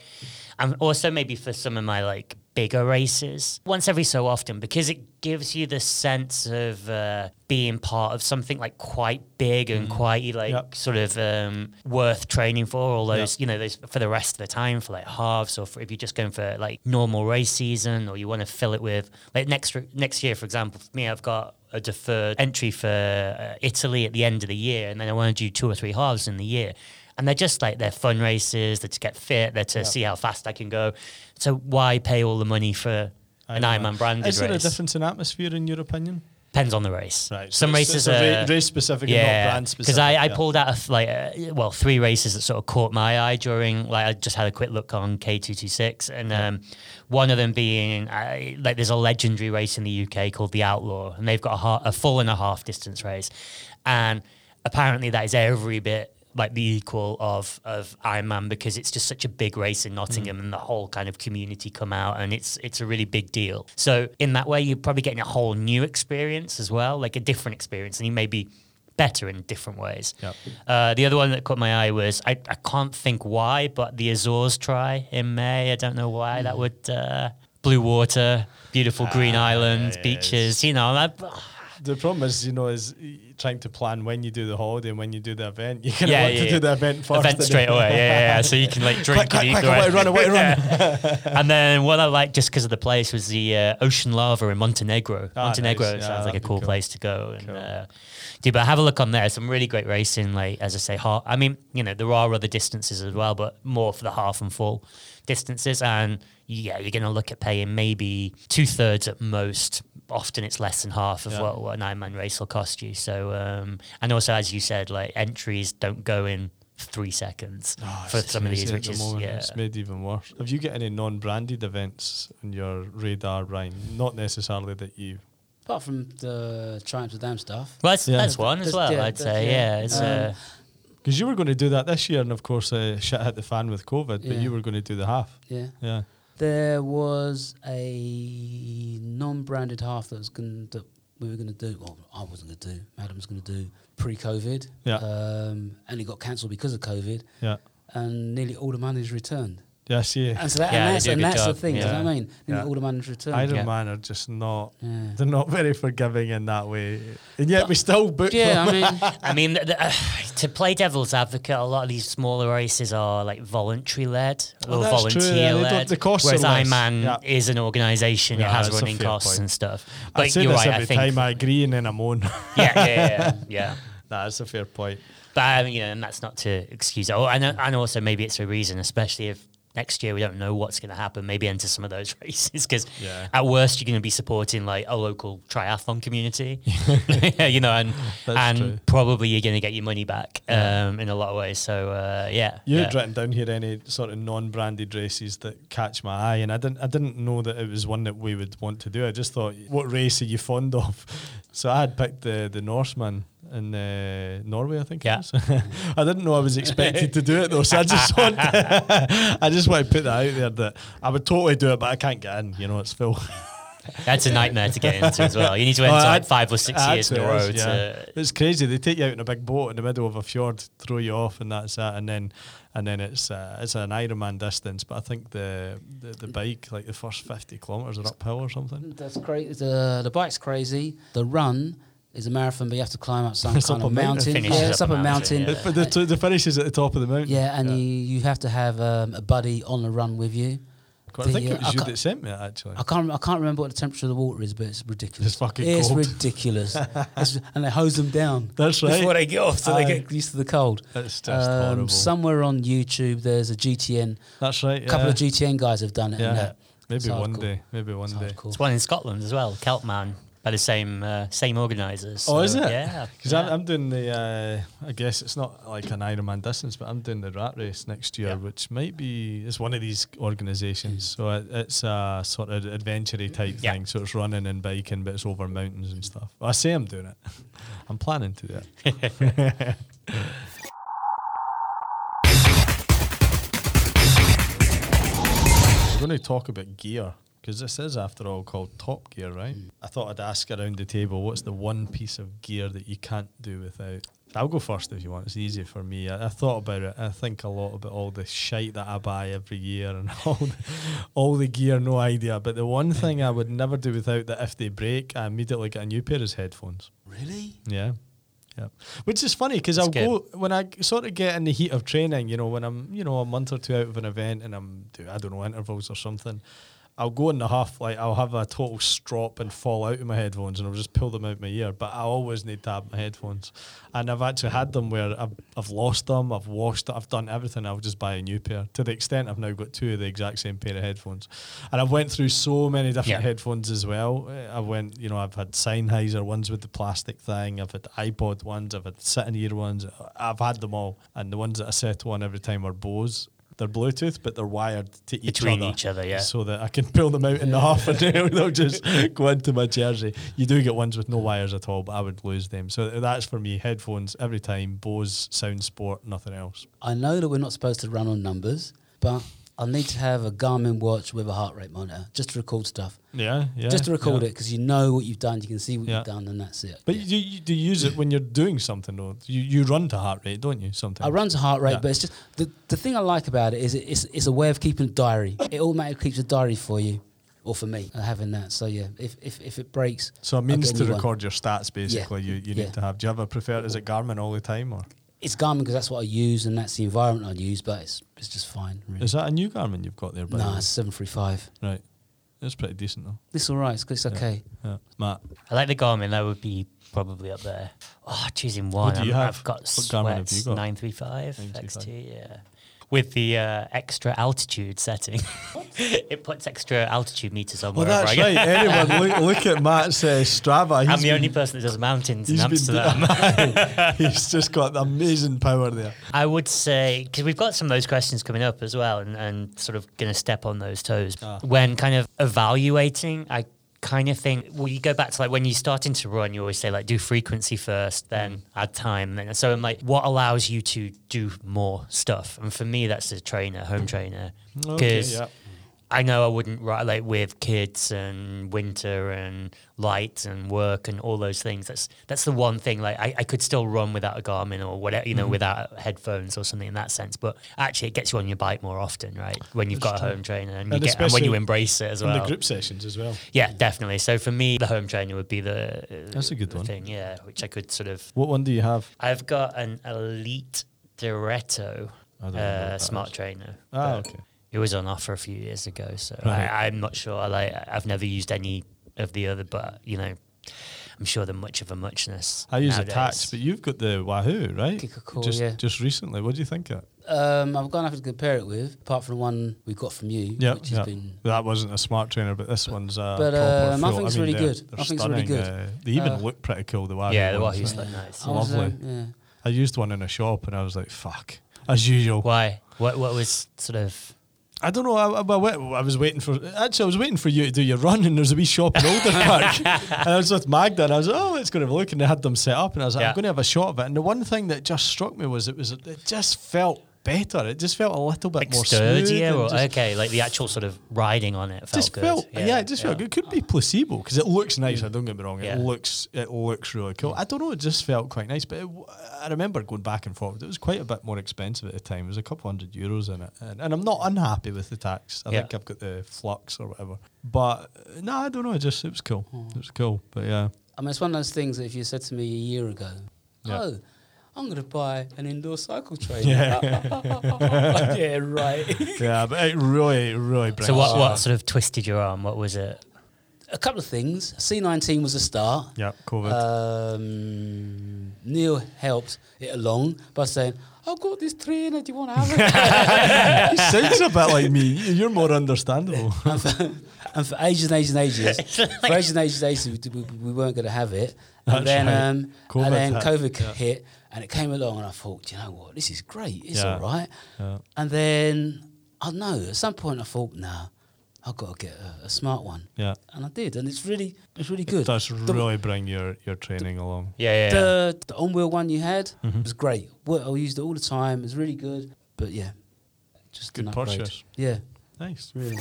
and also maybe for some of my like bigger races, once every so often, because it gives you the sense of uh, being part of something like quite big and quite like. Yep. sort of um, worth training for. All those, you know, those for the rest of the time for like halves, or for if you're just going for like normal race season, or you want to fill it with like next next year, for example, for me, I've got a deferred entry for uh, Italy at the end of the year, and then I want to do two or three halves in the year. And they're just like they're fun races. They're to get fit. They're to see how fast I can go. So why pay all the money for an Ironman branded race? Is there race? a difference in atmosphere in your opinion? Depends on the race. Right. Some so races are ra- race specific and not brand specific. because I, I yeah. pulled out of like uh, well three races that sort of caught my eye during like I just had a quick look on K two two six and um, one of them being uh, like there's a legendary race in the UK called the Outlaw and they've got a, ha- a full and a half distance race and apparently that is every bit like the equal of of Ironman because it's just such a big race in Nottingham and the whole kind of community come out and it's it's a really big deal. So in that way, you're probably getting a whole new experience as well, like a different experience, and you may be better in different ways. Yep. Uh, the other one that caught my eye was I, I can't think why, but the Azores try in May. I don't know why that would. Uh, blue water, beautiful green islands, yeah, beaches. You know, I, The problem is, you know, is trying to plan when you do the holiday and when you do the event. You kind of Yeah, want yeah, to do the event first. event straight away. Yeah, yeah, yeah. So you can like drink Quick, and quick, eat quick, away, run away, run. And then what I liked just because of the place was the uh, ocean lava in Montenegro. Ah, Montenegro nice. Sounds like a cool, cool. place to go. And Cool. uh, dude, but have a look on there. Some really great racing. Like as I say, half. I mean, you know, there are other distances as well, but more for the half and full distances. And yeah, you're going to look at paying maybe two thirds at most. Often it's less than half of Yeah. what, what an Ironman race will cost you. So, um, and also as you said, like entries don't go in three seconds Oh, for it's some of these, which the is moment. yeah. It's made even worse. Have you got any non-branded events on your radar, Ryan? Not necessarily that you. Apart from the Triumphs of Amsterdam stuff. Well, that's, Yeah. that's one as well. yeah, I'd say, yeah. yeah. It's Um, uh, Because you were going to do that this year, and of course, uh, shit hit the fan with COVID. But Yeah. you were going to do the half. Yeah. Yeah. There was a non-branded half that was going that we were going to do. Well, I wasn't going to do. Adam was going to do pre-COVID. Yeah. Um, and it got cancelled because of COVID. Yeah. And nearly all the money's returned. Yes, yeah. And so that, Yeah, and that's, and that's the job. thing. Do you know what I mean? Yeah. all the money's returned. Iron Yeah. Man are just not. Yeah. They're not very forgiving in that way, and yet we still book Yeah, them. I mean, I mean, the, the, uh, to play devil's advocate, a lot of these smaller races are like voluntary led Oh, or that's true, yeah, volunteer they don't- led. the costs are whereas less. Ironman Yeah. is an organisation; Yeah, it has running costs point. and stuff. I But say you're this right. every I think, time I agree, and then I moan. yeah, yeah, yeah, yeah. Nah, that's a fair point. But I mean, you know, and that's not to excuse it. Oh, and, and also maybe it's a reason, especially if next year we don't know what's going to happen. Maybe enter some of those races because Yeah. at worst you're going to be supporting like a local triathlon community, you know, and That's and true. probably you're going to get your money back um, in a lot of ways. So uh, yeah, You yeah. written down here any sort of non-branded races that catch my eye, and I didn't. I didn't know that it was one that we would want to do. I just thought, what race are you fond of? So I had picked the the Norseman in uh, Norway, I think. Yeah. It is. I didn't know I was expected to do it though, so I just want I just want to put that out there that I would totally do it, but I can't get in. You know, it's full. That's a nightmare to get into as well. You need to enter Oh, like five or six years in a Actually, row it is, yeah. to. It's crazy. They take you out in a big boat in the middle of a fjord, throw you off, and that's that. And then, and then it's uh, it's an Ironman distance. But I think the, the the bike, like the first fifty kilometers, are uphill or something. That's great. The the bike's crazy. The run is a marathon, but you have to climb up some It's kind up of a mountain. mountain. Yeah, it's up up a a mountain, mountain. yeah. But the, the finish is at the top of the mountain. Yeah, and You, you have to have um, a buddy on the run with you. I think the, it uh, was I you that sent me it actually. I can't. I can't remember what the temperature of the water is, but it's ridiculous. It's fucking cold. It's cold. ridiculous, It's- and they hose them down. That's right. Before they get off, so Aye. they get used to the cold. It's just horrible. Um, somewhere on YouTube, there's a GTN. That's right. A couple of GTN guys have done it. Yeah. And that, Maybe It's one hardcore. day. Maybe one it's day. hardcore. It's one in Scotland as well, Celtman, by the same uh, same organisers. Oh, is it? Yeah. Because yeah. I'm, I'm doing the, uh, I guess it's not like an Ironman distance, but I'm doing the rat race next year, Yeah. which might be, it's one of these organisations. So it, it's a sort of adventure type Yeah. thing. So it's running and biking, but it's over mountains and stuff. Well, I say I'm doing it. I'm planning to do it. We're going to talk about gear because this is, after all, called Top Gear, right? I thought I'd ask around the table what's the one piece of gear that you can't do without? I'll go first if you want. It's easy for me. I, I thought about it. I think a lot about all the shite that I buy every year and all the, all the gear, no idea. But the one thing I would never do without that if they break, I immediately get a new pair of headphones. Really? Yeah. Yeah. Which is funny because I'll go when I sort of get in the heat of training, you know, when I'm, you know, a month or two out of an event and I'm, I don't know, intervals or something. I'll go in the huff, like I'll have a total strop and fall out of my headphones and I'll just pull them out of my ear. But I always need to have my headphones. And I've actually had them where I've, I've lost them, I've washed it, I've done everything. I'll just buy a new pair to the extent I've now got two of the exact same pair of headphones. And I've went through so many different Yeah. headphones as well. I went, you know, I've had Sennheiser ones with the plastic thing. I've had iPod ones. I've had sitting ear ones. I've had them all. And the ones that I settle on every time are Bose. They're Bluetooth, but they're wired to each Between other. each other, yeah. So that I can pull them out in the half and they'll they'll just go into my jersey. You do get ones with no wires at all, but I would lose them. So that's for me. Headphones every time. Bose Sound Sport, nothing else. I know that we're not supposed to run on numbers, but I need to have a Garmin watch with a heart rate monitor just to record stuff. Yeah, yeah. just to record yeah. it because you know what you've done, you can see what Yeah. you've done, and that's it. But Yeah. you, you do you use it when you're doing something though. You you run to heart rate, don't you? Sometimes I run to heart rate, but it's just the, the thing I like about it is it, it's, it's a way of keeping a diary. It automatically keeps a diary for you, or for me, uh, having that. So yeah, if if, if it breaks, So it means to new one. record your stats basically. You you need to have. Do you have a preferred? Is it Garmin all the time or It's Garmin because that's what I use and that's the environment I use, but it's it's just fine. Really. is that a new Garmin you've got there? By no, way? it's seven three five. right. It's pretty decent though. It's all right. It's, it's okay. Yeah, Matt. I like the Garmin. That would be probably up there. Oh, choosing one. do you I'm- have? I've got What Garmin have you Sweats got? 935 935. XT, yeah. With the uh, extra altitude setting. it puts extra altitude meters on Well, that's right. Anyone look, look at Matt's uh, Strava. He's I'm the been- only person that does mountains in been- Amsterdam. he's just got amazing power there. I would say because we've got some of those questions coming up as well, and, and sort of going to step on those toes Ah. when kind of evaluating. I kind of thing well, you go back to like when you're starting to run, you always say like do frequency first, then Mm. add time. Then so I'm like, what allows you to do more stuff? And for me, that's a trainer, home trainer, Okay, because. yeah. I know I wouldn't write like with kids and winter and light and work and all those things. That's that's the one thing. Like I, I could still run without a Garmin or whatever, you know, Mm-hmm. without headphones or something in that sense. But actually, it gets you on your bike more often, right? When you've That's got a home trainer and, you And get, and when you embrace it as well. the group sessions as well. Yeah, definitely. So for me, the home trainer would be the uh, That's a good one. thing. Yeah, which I could sort of. What one do you have? I've got an Elite Diretto I don't know what uh, smart is. trainer. Ah, okay. It was on offer a few years ago, so Right. I, I'm not sure. Like, I've never used any of the other, but you know, I'm sure they're much of a muchness. I use nowadays. Attach, but you've got the Wahoo, right? KICKR Core, just, yeah. just recently. What do you think of it? Um, I'm gonna have to compare it with, apart from the one we got from you, Yeah, which yeah. has been. That wasn't a smart trainer, but this one's a But, proper um, I think it's mean, really good. they're I think it's really stunning, good. uh, they even Uh, look pretty cool. The Wahoo. Yeah, the ones. Wahoo's look nice. I was, lovely. um, yeah. I used one in a shop and I was like, "Fuck," as usual. Why? What? What was sort of? I don't know. I, I, I was waiting for actually. I was waiting for you to do your run, and there's a wee shop in Alderpark, and I was with Magda, and I was like, oh, let's go and have a look, and they had them set up, and I was like, Yeah. I'm going to have a shot of it. And the one thing that just struck me was it was it just felt better. It just felt a little bit Like more smooth. sturdier, and or just- okay, like the actual sort of riding on it felt just good. felt yeah, it just felt good. It could be placebo because it looks nice. I don't get me wrong. It Yeah. looks it looks really cool. I don't know. It just felt quite nice. But it, w- I remember going back and forth. It was quite a bit more expensive at the time. It was a couple hundred euros in it, and, and I'm not unhappy with the Tacx. I Yeah. think I've got the flux or whatever. But uh, no, I don't know. It just it was cool. It was cool. But yeah, I mean, it's one of those things that if you said to me a year ago, Yeah. oh, I'm going to buy an indoor cycle trainer. Yeah. yeah, right. yeah. But it really really. So what, what sort of twisted your arm? What was it? a couple of things. C19 was a start. Yeah, COVID. Um, Neil helped it along by saying, I've got this trainer, do you want to have it? It sounds a bit like me. You're more understandable. and, for, and for ages and ages and ages, for ages and ages and ages, we, we, we weren't going to have it. And That's then, right. um, COVID and then hit, COVID yeah. hit, and it came along, and I thought, "Do you know what, this is great. It's Yeah. all right. Yeah. And then I don't know. At some point, I thought, nah, I've got to get a, a smart one. Yeah. And I did, and it's really, it's really good. It does The- really bring your, your training along. Yeah, yeah. yeah. The the on wheel one you had Mm-hmm. was great. I used it all the time. It was really good. But yeah, just Good an upgrade. purchase. Yeah, Nice. really.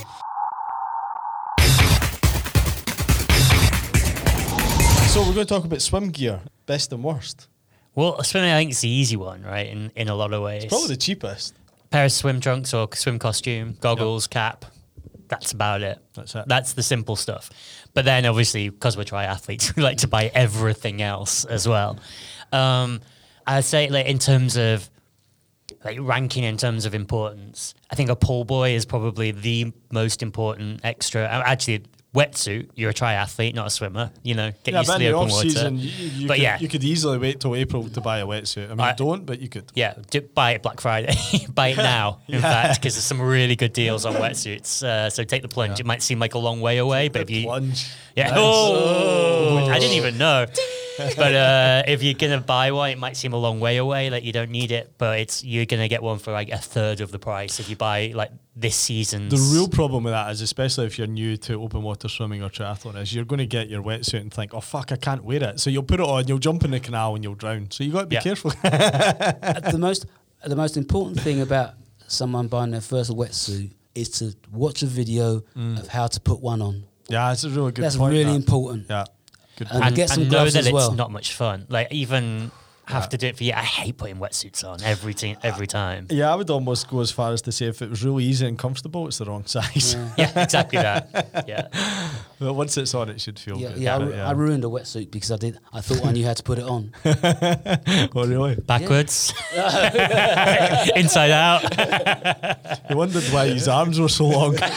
So we're going to talk about swim gear, best and worst. Well, swimming, I think it's the easy one, right? In in a lot of ways. Probably the cheapest. pair of swim trunks or swim costume, goggles, cap. That's about it. That's it. That's the simple stuff. But then, obviously, because we're triathletes, we like to buy everything else as well. Um, I'd say, like in terms of like ranking in terms of importance, I think a pool boy is probably the most important extra. uh, Actually, wetsuit. You're a triathlete, not a swimmer. You know, get yeah, used to the open water. season, you, you, But could, yeah. you could easily wait till April to buy a wetsuit. I mean, I- don't, but you could. Yeah, buy it Black Friday. buy it now, in fact, because there's some really good deals on wetsuits. Uh, so take the plunge. It might seem like a long way away, but if you plunge. yeah, Nice. oh, I didn't even know. But uh, if you're gonna buy one, it might seem a long way away. Like you don't need it, but it's you're gonna get one for like a third of the price if you buy like this season. The real problem with that is, especially if you're new to open water swimming or triathlon, is you're going to get your wetsuit and think, "Oh fuck, I can't wear it." So you'll put it on, you'll jump in the canal, and you'll drown. So you've got to be Yeah. careful. The most the most important thing about someone buying their first wetsuit is to watch a video Mm. of how to put one on. yeah, it's a really good. That's point, really that. important. Yeah, good. And point. and, get some and know that as it's not much fun. Like even have Yeah. to do it for you. I hate putting wetsuits on every te- every time. yeah, I would almost go as far as to say if it was really easy and comfortable, it's the wrong size. Yeah. yeah, exactly that. Yeah. But once it's on, it should feel Yeah, good. yeah, I, But ru- I ruined a wetsuit because I did. I thought I knew how to put it on. oh really? Backwards, inside out. You wondered why his arms were so long.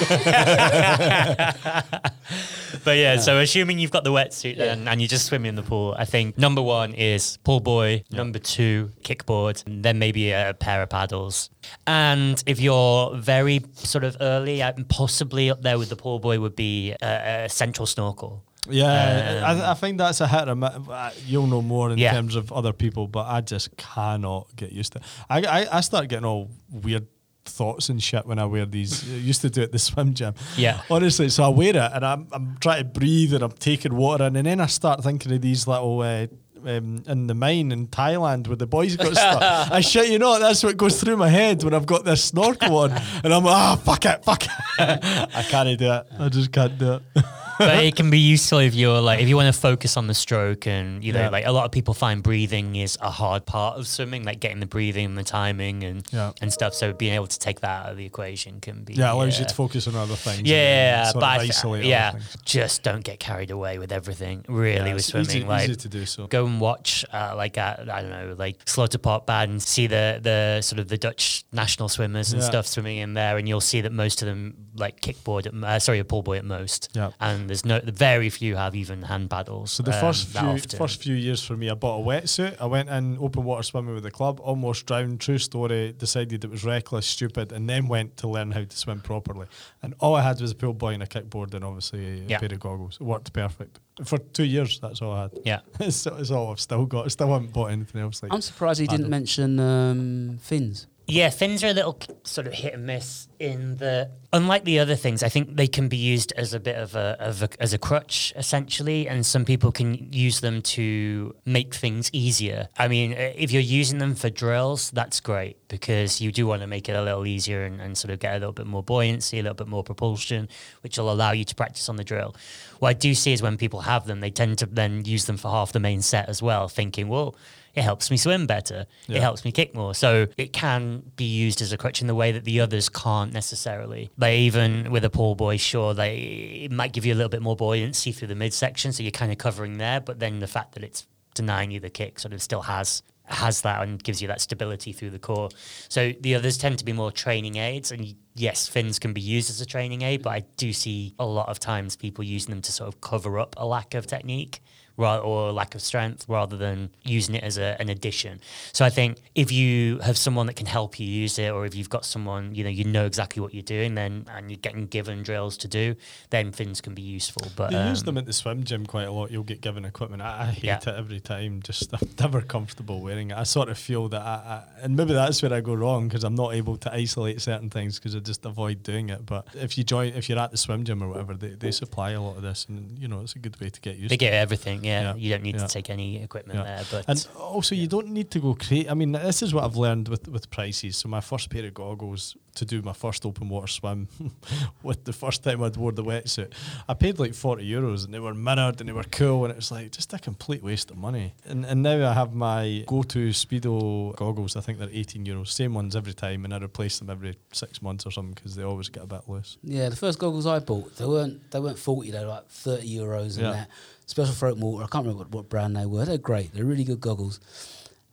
But yeah, so assuming you've got the wetsuit and, and you're just swimming in the pool, I think number one is pool boy, number two, kickboard, and then maybe a pair of paddles. And if you're very sort of early, possibly up there with the pull boy would be a, a central snorkel. Yeah, Um, I, I think that's a hit or miss. Uh, You'll know more in Yeah. terms of other people, but I just cannot get used to it. I, I, I start getting all weird thoughts and shit when I wear these. I used to do it at the swim gym. Yeah. Honestly, so I wear it and I'm, I'm trying to breathe and I'm taking water in, and then I start thinking of these little. Uh, um, in the mine in Thailand where the boys got stuck. I shit you not, that's what goes through my head when I've got this snorkel on. And I'm like, ah, fuck it, fuck it. I can't do it. I just can't do it. but it can be useful if you're like if you want to focus on the stroke and you know Yeah. like a lot of people find breathing is a hard part of swimming like getting the breathing and the timing and Yeah. and stuff so being able to take that out of the equation can be Yeah, it allows you uh, to focus on other things. yeah, but I th- isolate other yeah, just don't get carried away with everything. Really, Yeah, with swimming, easy, like easy to do so. go and watch uh, like I don't know, like Sloterparkbad and see the the sort of the Dutch national swimmers and Yeah. stuff swimming in there, and you'll see that most of them like kickboard, at, uh, sorry, a pull boy at most. Yeah. and there's no very few have even hand paddles. So the um, first few first few years for me, I bought a wetsuit. I went in open water swimming with the club, almost drowned. True story. Decided it was reckless, stupid, and then went to learn how to swim properly. And all I had was a pool boy and a kickboard, and obviously a Yeah. pair of goggles. It worked perfect for two years. That's all I had. yeah. it's, it's all I've still got. I still haven't bought anything else. Like I'm surprised he didn't mention um, fins. Yeah, fins are a little sort of hit and miss. in the unlike the other things, I think they can be used as a bit of a, of a as a crutch essentially, and some people can use them to make things easier. I mean, if you're using them for drills, that's great because you do want to make it a little easier and, and sort of get a little bit more buoyancy, a little bit more propulsion, which will allow you to practice on the drill. What I do see is when people have them, they tend to then use them for half the main set as well, thinking, well it helps me swim better. Yeah. It helps me kick more. So it can be used as a crutch in the way that the others can't necessarily. Like even with a pull boy, sure, they it might give you a little bit more buoyancy through the midsection, so you're kind of covering there. But then the fact that it's denying you the kick sort of still has has that and gives you that stability through the core. So the others tend to be more training aids, and yes, fins can be used as a training aid, but I do see a lot of times people using them to sort of cover up a lack of technique or lack of strength rather than using it as a, an addition. So I think if you have someone that can help you use it, or if you've got someone you know you know exactly what you're doing, then and you're getting given drills to do, then fins can be useful. But They use um, them at the swim gym quite a lot. You'll get given equipment. I, I hate Yeah. it every time. Just I'm never comfortable wearing it. I sort of feel that, I, I and maybe that's where I go wrong because I'm not able to isolate certain things because I just avoid doing it. But if you join, if you're at the swim gym or whatever, they, they supply a lot of this, and you know it's a good way to get used. they get everything. Yeah, Yeah, you don't need yeah. to take any equipment Yeah. there. But And also, you don't need to go create. I mean, this is what I've learned with, with prices. So, my first pair of goggles to do my first open water swim, with the first time I'd wore the wetsuit, I paid like 40 euros and they were mirrored and they were cool. And it was like just a complete waste of money. And, and now I have my go to Speedo goggles. I think they're 18 euros, same ones every time. And I replace them every six months or something because they always get a bit loose. Yeah, the first goggles I bought, they weren't they weren't forty. They were like thirty euros and Yeah. that. Special throat water. I can't remember what, what brand they were. They're great. They're really good goggles.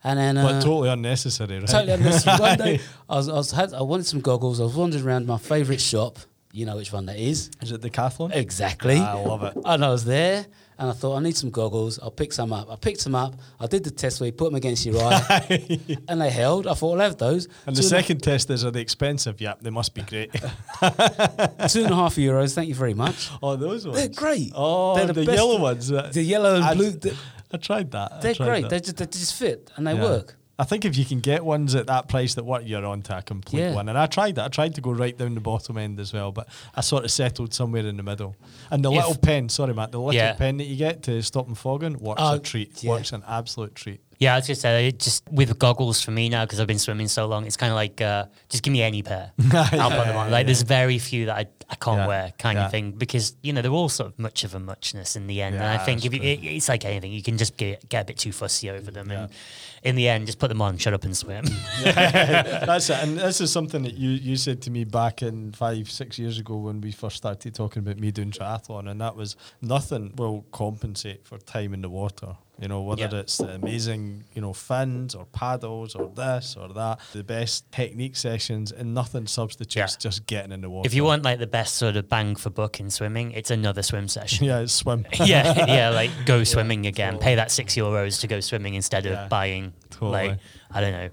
And then uh, But totally unnecessary, right? totally unnecessary. One day, I was, I was had, I wanted some goggles. I was wandering around my favourite shop. You know which one that is. Is it the Decathlon? Exactly. I love it. And I was there, and I thought I need some goggles. I'll pick some up. I picked them up. I did the test where you put them against your eye, and they held. I thought I'll have those. And the Two second test is are they expensive? Yep, they must be great. two and a half euros. Thank you very much. oh, those ones. They're great. Oh, They're the, best- yellow ones. uh, The yellow and I- blue. th- I tried that. They're tried great. that. They just they just fit and they Yeah. work. I think if you can get ones at that price that work, you're on to a complete Yeah. one. And I tried that. I tried to go right down the bottom end as well, but I sort of settled somewhere in the middle. And the If- little pen, sorry, Matt, the little Yeah. pen that you get to stop them fogging works Oh, a uh, treat. yeah. Works an absolute treat. Yeah, I was gonna say it just with goggles for me now because I've been swimming so long. It's kind of like uh, just give me any pair. I'll put them on. Like there's very few that I, I can't Yeah, wear kind yeah. of thing because you know they're all sort of much of a muchness in the end. and I think if you, it, it's like anything, you can just get, get a bit too fussy over them, Yeah. and in the end, just put them on, shut up and swim. That's it. And this is something that you, you said to me back in five, six years ago when we first started talking about me doing triathlon, and that was nothing will compensate for time in the water. You know, whether Yeah. it's the amazing, you know, fins or paddles or this or that, the best technique sessions, and nothing substitutes Yeah. just getting in the water. if you want like the best sort of bang for buck in swimming, it's another swim session. yeah, it's swim. yeah, yeah, like go swimming again. Pay that six euros to go swimming instead of Yeah, buying totally. like I don't know,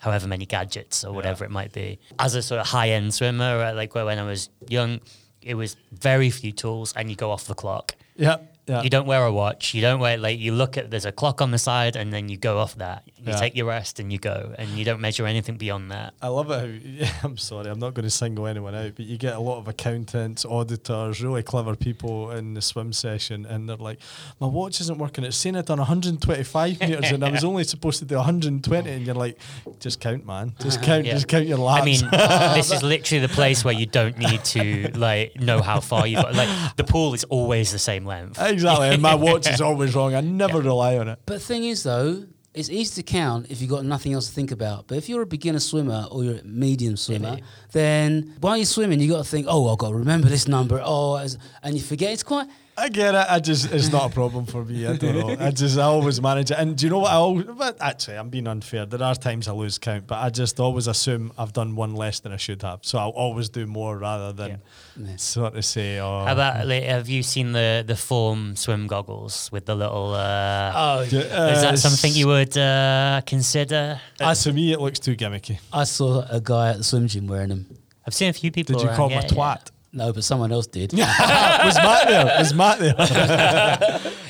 however many gadgets or whatever it might be. As a sort of high end swimmer, uh, like when I was young, it was very few tools, and you go off the clock. yeah, yeah. You don't wear a watch. You don't wear like you look at there's a clock on the side, and then you go off that. You Yeah. take your rest and you go, and you don't measure anything beyond that. I love it how, I'm sorry, I'm not going to single anyone out, but you get a lot of accountants, auditors, really clever people in the swim session, and they're like, my watch isn't working. It's saying I've done 125 metres and I was only supposed to do 120. And you're like, just count, man. Just count, Yeah. just count your laps. I mean, this is literally the place where you don't need to like know how far you've got. Like the pool is always the same length. exactly. And my watch is always wrong. I never rely on it. But the thing is, though, it's easy to count if you've got nothing else to think about. But if you're a beginner swimmer or you're a medium swimmer, Yeah. then while you're swimming, you've got to think, oh, I've got to remember this number. Oh, and you forget. It's quite. I get it. I just it's not a problem for me. I don't know. I just I always manage it. And do you know what? I always, but actually, I'm being unfair. There are times I lose count, but I just always assume I've done one less than I should have. So I'll always do more rather than Yeah. sort of say, "Oh." How about like, have you seen the the form swim goggles with the little? Uh, Oh, Yeah, is uh, that something you would uh, consider? As for me, it looks too gimmicky. I saw a guy at the swim gym wearing them. I've seen a few people. Did you around, call yeah, him a twat? No, but someone else did. was Matt there? Was Matt there?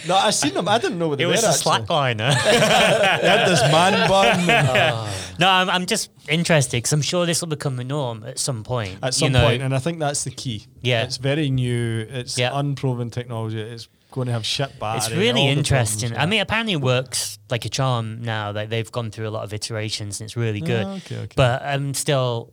no, I seen them. I didn't know what Yeah. they It was were. a actually. slackliner. He had this man bun. and- No, I'm, I'm just interested because I'm sure this will become the norm at some point. At some you know, point, and I think that's the key. Yeah. it's very new. It's Yeah. unproven technology. It's going to have shit battery. It's really all the interesting. problems, I mean, apparently it works like a charm now. Like they've gone through a lot of iterations and it's really good. Ah, okay, okay. But um, still,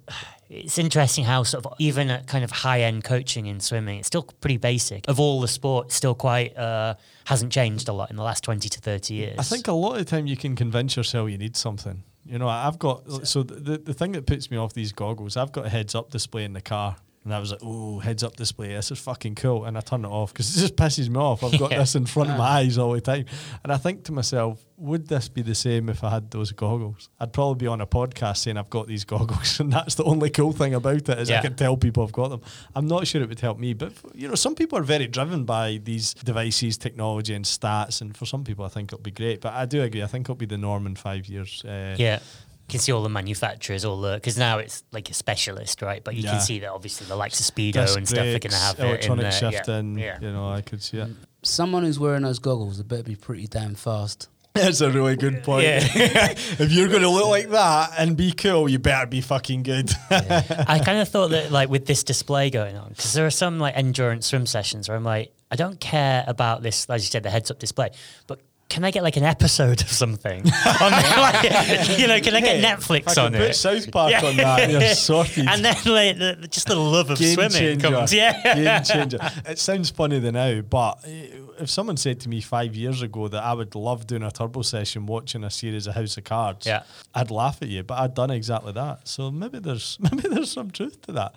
it's interesting how sort of even at kind of high end coaching in swimming, it's still pretty basic. Of all the sports, still quite uh, hasn't changed a lot in the last twenty to thirty years. I think a lot of the time you can convince yourself you need something. You know, I've got so the the thing that puts me off these goggles, I've got a heads up display in the car. And I was like, oh, heads up display, this is fucking cool. And I turn it off because it just pisses me off. I've got Yeah. this in front of my eyes all the time. And I think to myself, would this be the same if I had those goggles? I'd probably be on a podcast saying I've got these goggles. And that's the only cool thing about it is I can tell people I've got them. I'm not sure it would help me. But, you know, some people are very driven by these devices, technology and stats. And for some people, I think it'll be great. But I do agree. I think it'll be the norm in five years. Uh, yeah. You can see all the manufacturers, all the because now it's like a specialist, right? But you Yeah. can see that obviously the likes of Speedo disc and stuff are going to brakes, have it in electronic there. Yeah. shifting. Yeah. You know, I could see it. Someone who's wearing those goggles, they better be pretty damn fast. That's a really good point. Yeah. if you're going to look like that and be cool, you better be fucking good. I kind of thought that like with this display going on, because there are some like endurance swim sessions where I'm like, I don't care about this, as you said, the heads up display, but can I get like an episode of something? Like, you know, can I get Netflix Fucking on put it? South Park Yeah. on that. You're sorted. And then like the, just the love of Game swimming changer. comes. Yeah. Game changer. It sounds funny than now, but eh, if someone said to me five years ago that I would love doing a turbo session watching a series of House of Cards, Yeah. I'd laugh at you. But I'd done exactly that. So maybe there's maybe there's some truth to that.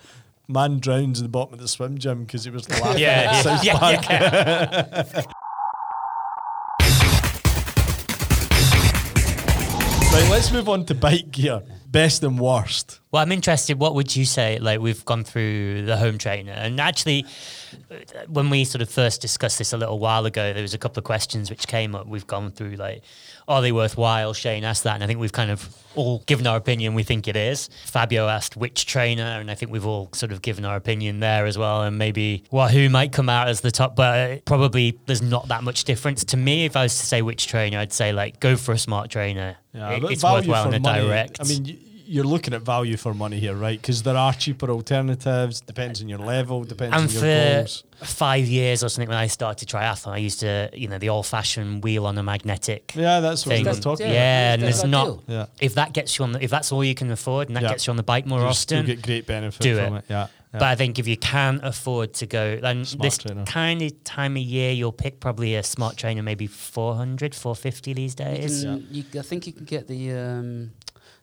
Man drowns at the bottom of the swim gym because he was laughing Yeah, at South yeah, Park. yeah. Right, let's move on to bike gear. Best and worst. Well, I'm interested. What would you say? Like we've gone through the home trainer, and actually, when we sort of first discussed this a little while ago, there was a couple of questions which came up. We've gone through like, are they worthwhile? Shane asked that, and I think we've kind of all given our opinion. We think it is. Fabio asked which trainer, and I think we've all sort of given our opinion there as well. And maybe Wahoo might come out as the top, but uh, probably there's not that much difference to me. If I was to say which trainer, I'd say like go for a smart trainer. Yeah, It- it's value worthwhile for in a money, direct. I mean, you're looking at value for money here, right? Because there are cheaper alternatives. Depends on your level. Depends and on your for goals. five years or something when I started triathlon, I used to, you know, the old-fashioned wheel on a magnetic. Yeah, that's what thing. we were talking Yeah. about. Yeah, and that's there's not. Yeah. If that gets you on, the, if that's all you can afford, and that Yeah. gets you on the bike more You still often, get great benefit do from it. it. Yeah. But I think if you can afford to go, then Smart this trainer. kind of time of year, you'll pick probably a smart trainer, maybe 400, 450 these You days. can, you, I think you can get the um,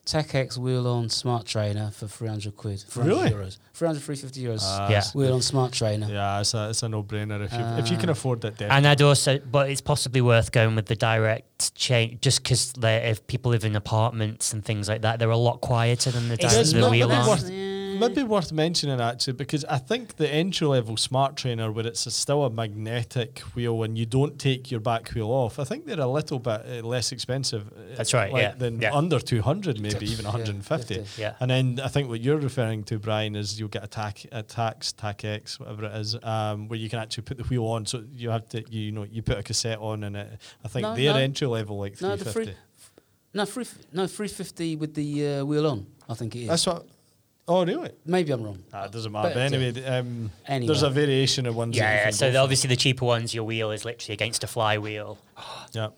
Tacx wheel on smart trainer for 300 quid. 300 Really? euros. 300, 350 euros. Ah, Yeah. Wheel on smart trainer. Yeah, it's a, it's a no-brainer if you if you can Uh, afford that. Definitely. And I'd also, but it's possibly worth going with the direct chain, just because if people live in apartments and things like that, they're a lot quieter than the, It's direct, the wheel on. worth- yeah. Maybe worth mentioning actually because I think the entry level smart trainer where it's a, still a magnetic wheel and you don't take your back wheel off, I think they're a little bit uh, less expensive. uh, That's right, like, yeah, Than yeah. under two hundred, maybe even Yeah, one hundred and fifty. 50. Yeah. And then I think what you're referring to, Brian, is you'll get a tac, a tax, tac X, whatever it is, um, where you can actually put the wheel on. So you have to, you know, you put a cassette on, and it, I think No, they're no. entry level like three No, the fifty. free, no, free, no, 350 with the uh, wheel on, I think it is. That's what. Oh, really? Maybe I'm wrong. Ah, it doesn't matter. But, But anyway, um, anyway. there's a variation of ones. Yeah, yeah. So the, obviously the cheaper ones, your wheel is literally against a flywheel. yeah.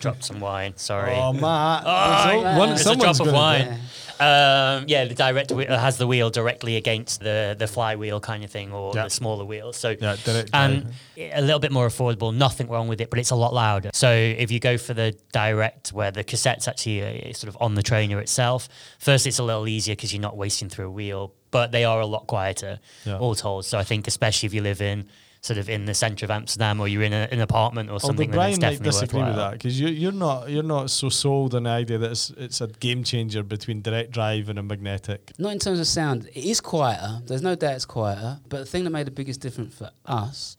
Drop some wine. Sorry. Oh, Matt. Oh, yeah. one- There's a drop of wine. Um, yeah, the direct wheel has the wheel directly against the the flywheel kind of thing, or Yeah. the smaller wheels. So Yeah, direct and a little bit more affordable. Nothing wrong with it, but it's a lot louder. So if you go for the direct, where the cassette's actually uh, sort of on the trainer itself, first it's a little easier because you're not wasting through a wheel, but they are a lot quieter, Yeah. all told. So I think especially if you live in sort of in the centre of Amsterdam or you're in a, an apartment or Although something, then Brian it's might definitely disagree with that because you, you're not you're not so sold on the idea that it's, it's a game changer between direct drive and a magnetic. Not in terms of sound. It is quieter. There's no doubt it's quieter. But the thing that made the biggest difference for us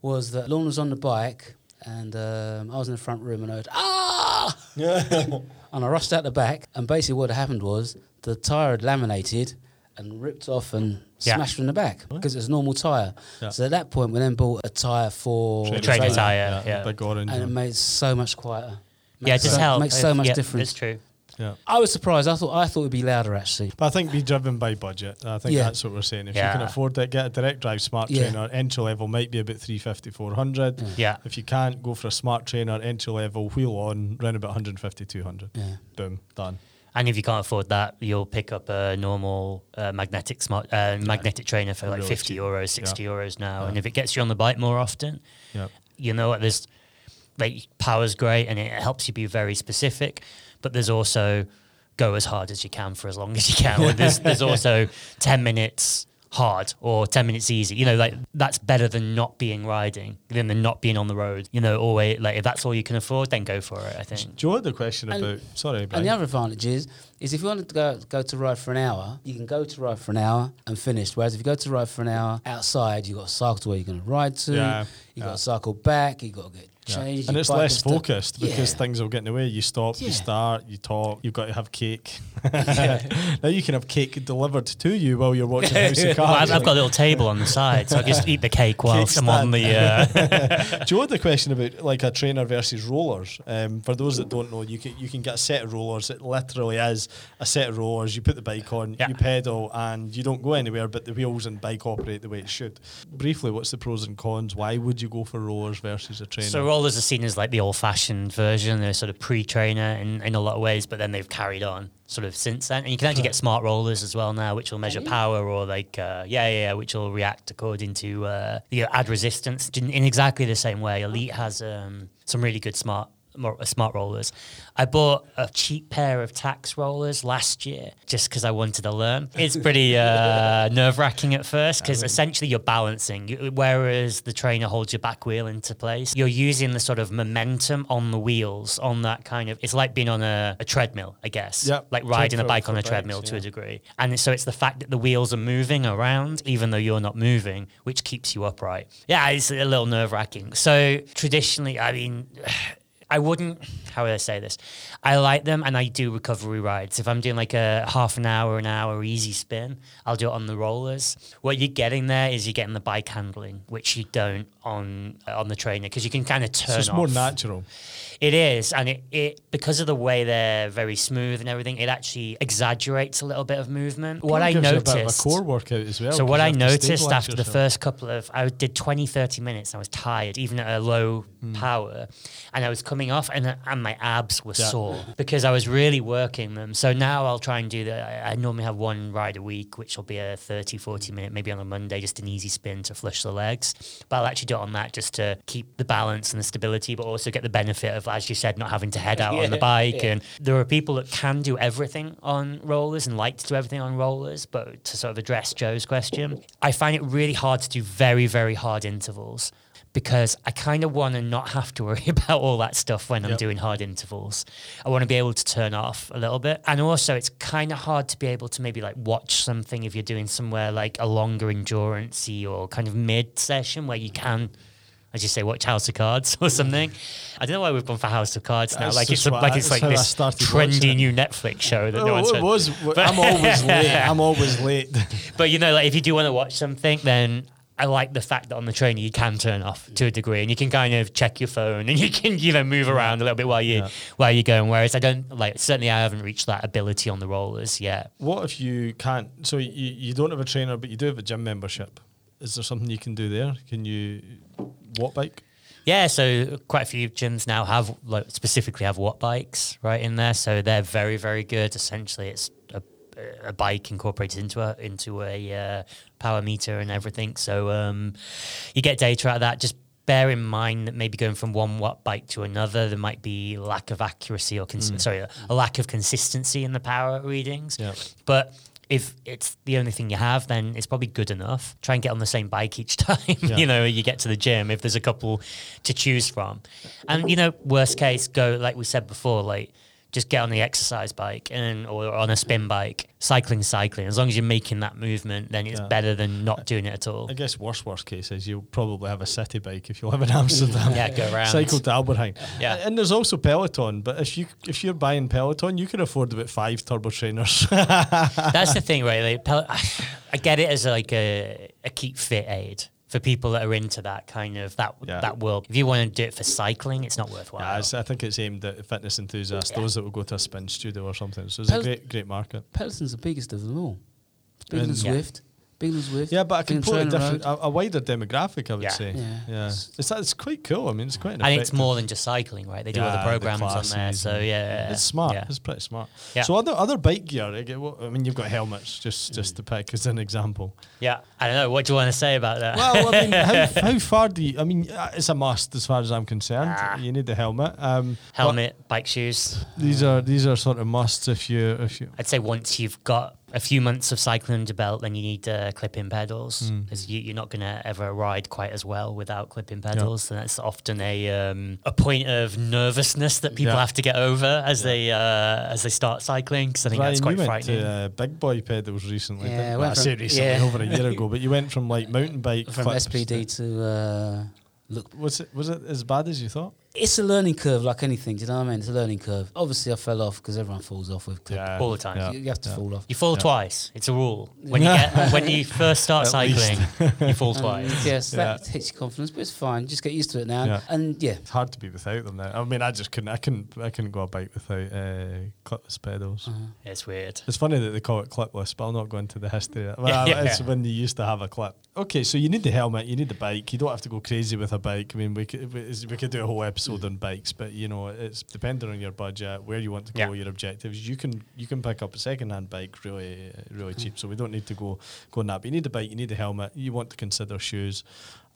was that Lorne was on the bike and um, I was in the front room and I heard, ah! and I rushed out the back. And basically what had happened was the tyre had laminated and ripped off and Yeah. smashed in the back because it's a normal tyre. Yeah. So at that point, we then bought a tyre for Trainer Trainer trainer, tyre, yeah. big orange. And it one. made so much quieter. Yeah, it Makes does so, help. Makes so much yeah, difference. That's true. Yeah. I was surprised. I thought I thought it'd be louder actually. But I think be driven by budget. I think Yeah. that's what we're saying. If you can afford it, get a direct drive smart Yeah. trainer. Entry level might be about 350, 400. Yeah. If you can't, go for a smart trainer, entry level, wheel on, round about 150, 200. Yeah. Boom, done. And if you can't afford that, you'll pick up a normal uh, magnetic smart uh, magnetic trainer for like 50 euros, 60 Yeah. euros now. Yeah. And if it gets you on the bike more often, Yeah. you know what? There's like power's great and it helps you be very specific, but there's also go as hard as you can for as long as you can. There's, there's also 10 minutes hard or 10 minutes easy. You know, like that's better than not being riding, than than not being on the road. You know, always like if that's all you can afford, then go for it. I think. Joe had the question And- about. Sorry, Brian. And the other advantage is, is if you wanted to go go to ride for an hour, you can go to ride for an hour and finish. Whereas if you go to ride for an hour outside, you've got to cycle to where you're going to ride to. Yeah, You've yeah. got to cycle back. You've got to get Yeah. And it's less stuff. focused because Yeah. things will get in the way. You stop, you start, you talk, you've got to have cake. now you can have cake delivered to you while you're watching House of Well, I've, I've got a little table on the side, so I just eat the cake whilst I'm on the. Uh, Joe had the question about like a trainer versus rollers. Um, for those that don't know, you can you can get a set of rollers. It literally is a set of rollers. You put the bike on, Yeah. you pedal, and you don't go anywhere. But the wheels and bike operate the way it should. Briefly, what's the pros and cons? Why would you go for rollers versus a trainer? So rollers are seen as like the old-fashioned version. They're sort of pre-trainer in, in a lot of ways, but then they've carried on sort of since then. And you can actually get smart rollers as well now, which will measure power or like uh, yeah, yeah, yeah, which will react according to uh, you know, add resistance in, in exactly the same way. Elite has um, some really good smart. Uh, smart rollers. I bought a cheap pair of Tacx rollers last year just because I wanted to learn. It's pretty uh, nerve wracking at first because essentially you're balancing, whereas the trainer holds your back wheel into place. You're using the sort of momentum on the wheels, on that kind of. It's like being on a, a treadmill, I guess. Yep. Like riding a bike on a bikes, treadmill to a degree. And so it's the fact that the wheels are moving around, even though you're not moving, which keeps you upright. Yeah, it's a little nerve wracking. So traditionally, I mean, I wouldn't. How would I say this? I like them, and I do recovery rides. If I'm doing like a half an hour, an hour easy spin, I'll do it on the rollers. What you're getting there is you're getting the bike handling, which you don't on on the trainer because you can kind of So turn. it's more natural. It is, and it, it because of the way they're very smooth and everything, it actually exaggerates a little bit of movement. what I noticed. a bit of a core workout as well. So what I noticed after the first couple of, I did 20, 30 minutes. And I was tired, even at a low Hmm. power, and I was coming off, and and my abs were Yeah. sore because I was really working them. So now I'll try and do that. I, I normally have one ride a week, which will be a 30, 40 minute, maybe on a Monday, just an easy spin to flush the legs. But I'll actually do it on that just to keep the balance and the stability, but also get the benefit of, as you said, not having to head out on the bike. yeah. And there are people that can do everything on rollers and like to do everything on rollers. But to sort of address Joe's question, I find it really hard to do very, very hard intervals because I kind of want to not have to worry about all that stuff when I'm doing hard intervals. I want to be able to turn off a little bit. And also, it's kind of hard to be able to maybe like watch something if you're doing somewhere like a longer endurance or kind of mid session where you can. As you say, watch House of Cards or something. I don't know why we've gone for House of Cards now. That's like it's like it's like I this trendy new Netflix show that no Oh, one's it was. I'm always late. I'm always late. But you know, like if you do want to watch something, then I like the fact that on the trainer you can turn off to a degree, and you can kind of check your phone, and you can you know move around a little bit while you Yeah. while you're going. Whereas I don't like certainly I haven't reached that ability on the rollers yet. What if you can't? So you, you don't have a trainer, but you do have a gym membership. Is there something you can do there? Can you what bike? Yeah, so quite a few gyms now have like specifically have watt bikes right in there, so they're very very good. Essentially, it's a, a bike incorporated into a into a uh, power meter and everything. So um, you get data out of that. Just bear in mind that maybe going from one watt bike to another, there might be lack of accuracy or cons- sorry, a, a lack of consistency in the power readings. Yeah. But if it's the only thing you have, then it's probably good enough. Try and get on the same bike each time. Yeah. you know, you get to the gym if there's a couple to choose from. And you know, worst case, go like we said before, like just get on the exercise bike and or on a spin bike. Cycling, cycling. As long as you're making that movement, then it's Yeah. better than not doing it at all. I guess worst worst case is you'll probably have a city bike if you live in Amsterdam. Yeah, go around. Cycle to Albertheim. Yeah. And there's also Peloton, but if you if you're buying Peloton, you can afford about five turbo trainers. That's the thing, right? Pel- I get it as like a, a keep fit aid for people that are into that kind of that Yeah. that world. If you want to do it for cycling, it's not worthwhile. Yeah, it's, I think it's aimed at fitness enthusiasts, Yeah. those that will go to a spin studio or something. So it's a great, great market. Peloton's the biggest of them all. Bigger than And- Yeah. Zwift. Bigger than Zwift. Yeah, but a bigger than completely different, a, a wider demographic, I would Yeah. say. Yeah. yeah. It's, it's quite cool. I mean, it's quite. An and it's more than just cycling, right? They do Yeah, other the programs on there, so yeah, It's smart. Yeah. It's pretty smart. Yeah. So other other bike gear. I, get, what, I mean, you've got helmets. Just just to pick as an example. yeah. I don't know. What do you want to say about that? Well, I mean, how, how far do you? I mean, uh, it's a must as far as I'm concerned. Ah. You need the helmet. Um, Helmet, bike shoes. These are these are sort of musts if you if you. I'd say once you've got a few months of cycling under belt, then you need uh, clip-in pedals Hmm. because you, you're not going to ever ride quite as well without clip-in pedals, and that's often a um, a point of nervousness that people Yeah. have to get over as they uh, as they start cycling. Because I think Ryan, that's you quite went frightening. to uh, big boy pedals recently. Yeah, didn't I you? went from- recently, yeah. over a year ago, but you went from like mountain bike From clips SPD to uh, look. Was it was it as bad as you thought? It's a learning curve, like anything. Do you know what I mean? It's a learning curve. Obviously, I fell off because everyone falls off with clip. All the time. Yeah. You, you have to yeah. fall off. You fall Yeah. twice. It's a rule. When you get when you first start cycling, you fall Um, twice. yes, Yeah. that hits your confidence, but it's fine. Just get used to it now. Yeah. And yeah, It's hard to be without them now. I mean, I just couldn't. I couldn't. I couldn't go a bike without uh, clipless pedals. Uh-huh. It's weird. It's funny that they call it clipless, but I'll not go into the history. of it. Well, yeah. it's when you used to have a clip. Okay, so you need the helmet, you need the bike. You don't have to go crazy with a bike. I mean, we could we could do a whole episode on bikes, but you know, it's depending on your budget, where you want to go, Yeah. your objectives. You can you can pick up a second hand bike really really hmm. cheap. So we don't need to go go on that. But you need the bike, you need the helmet. You want to consider shoes.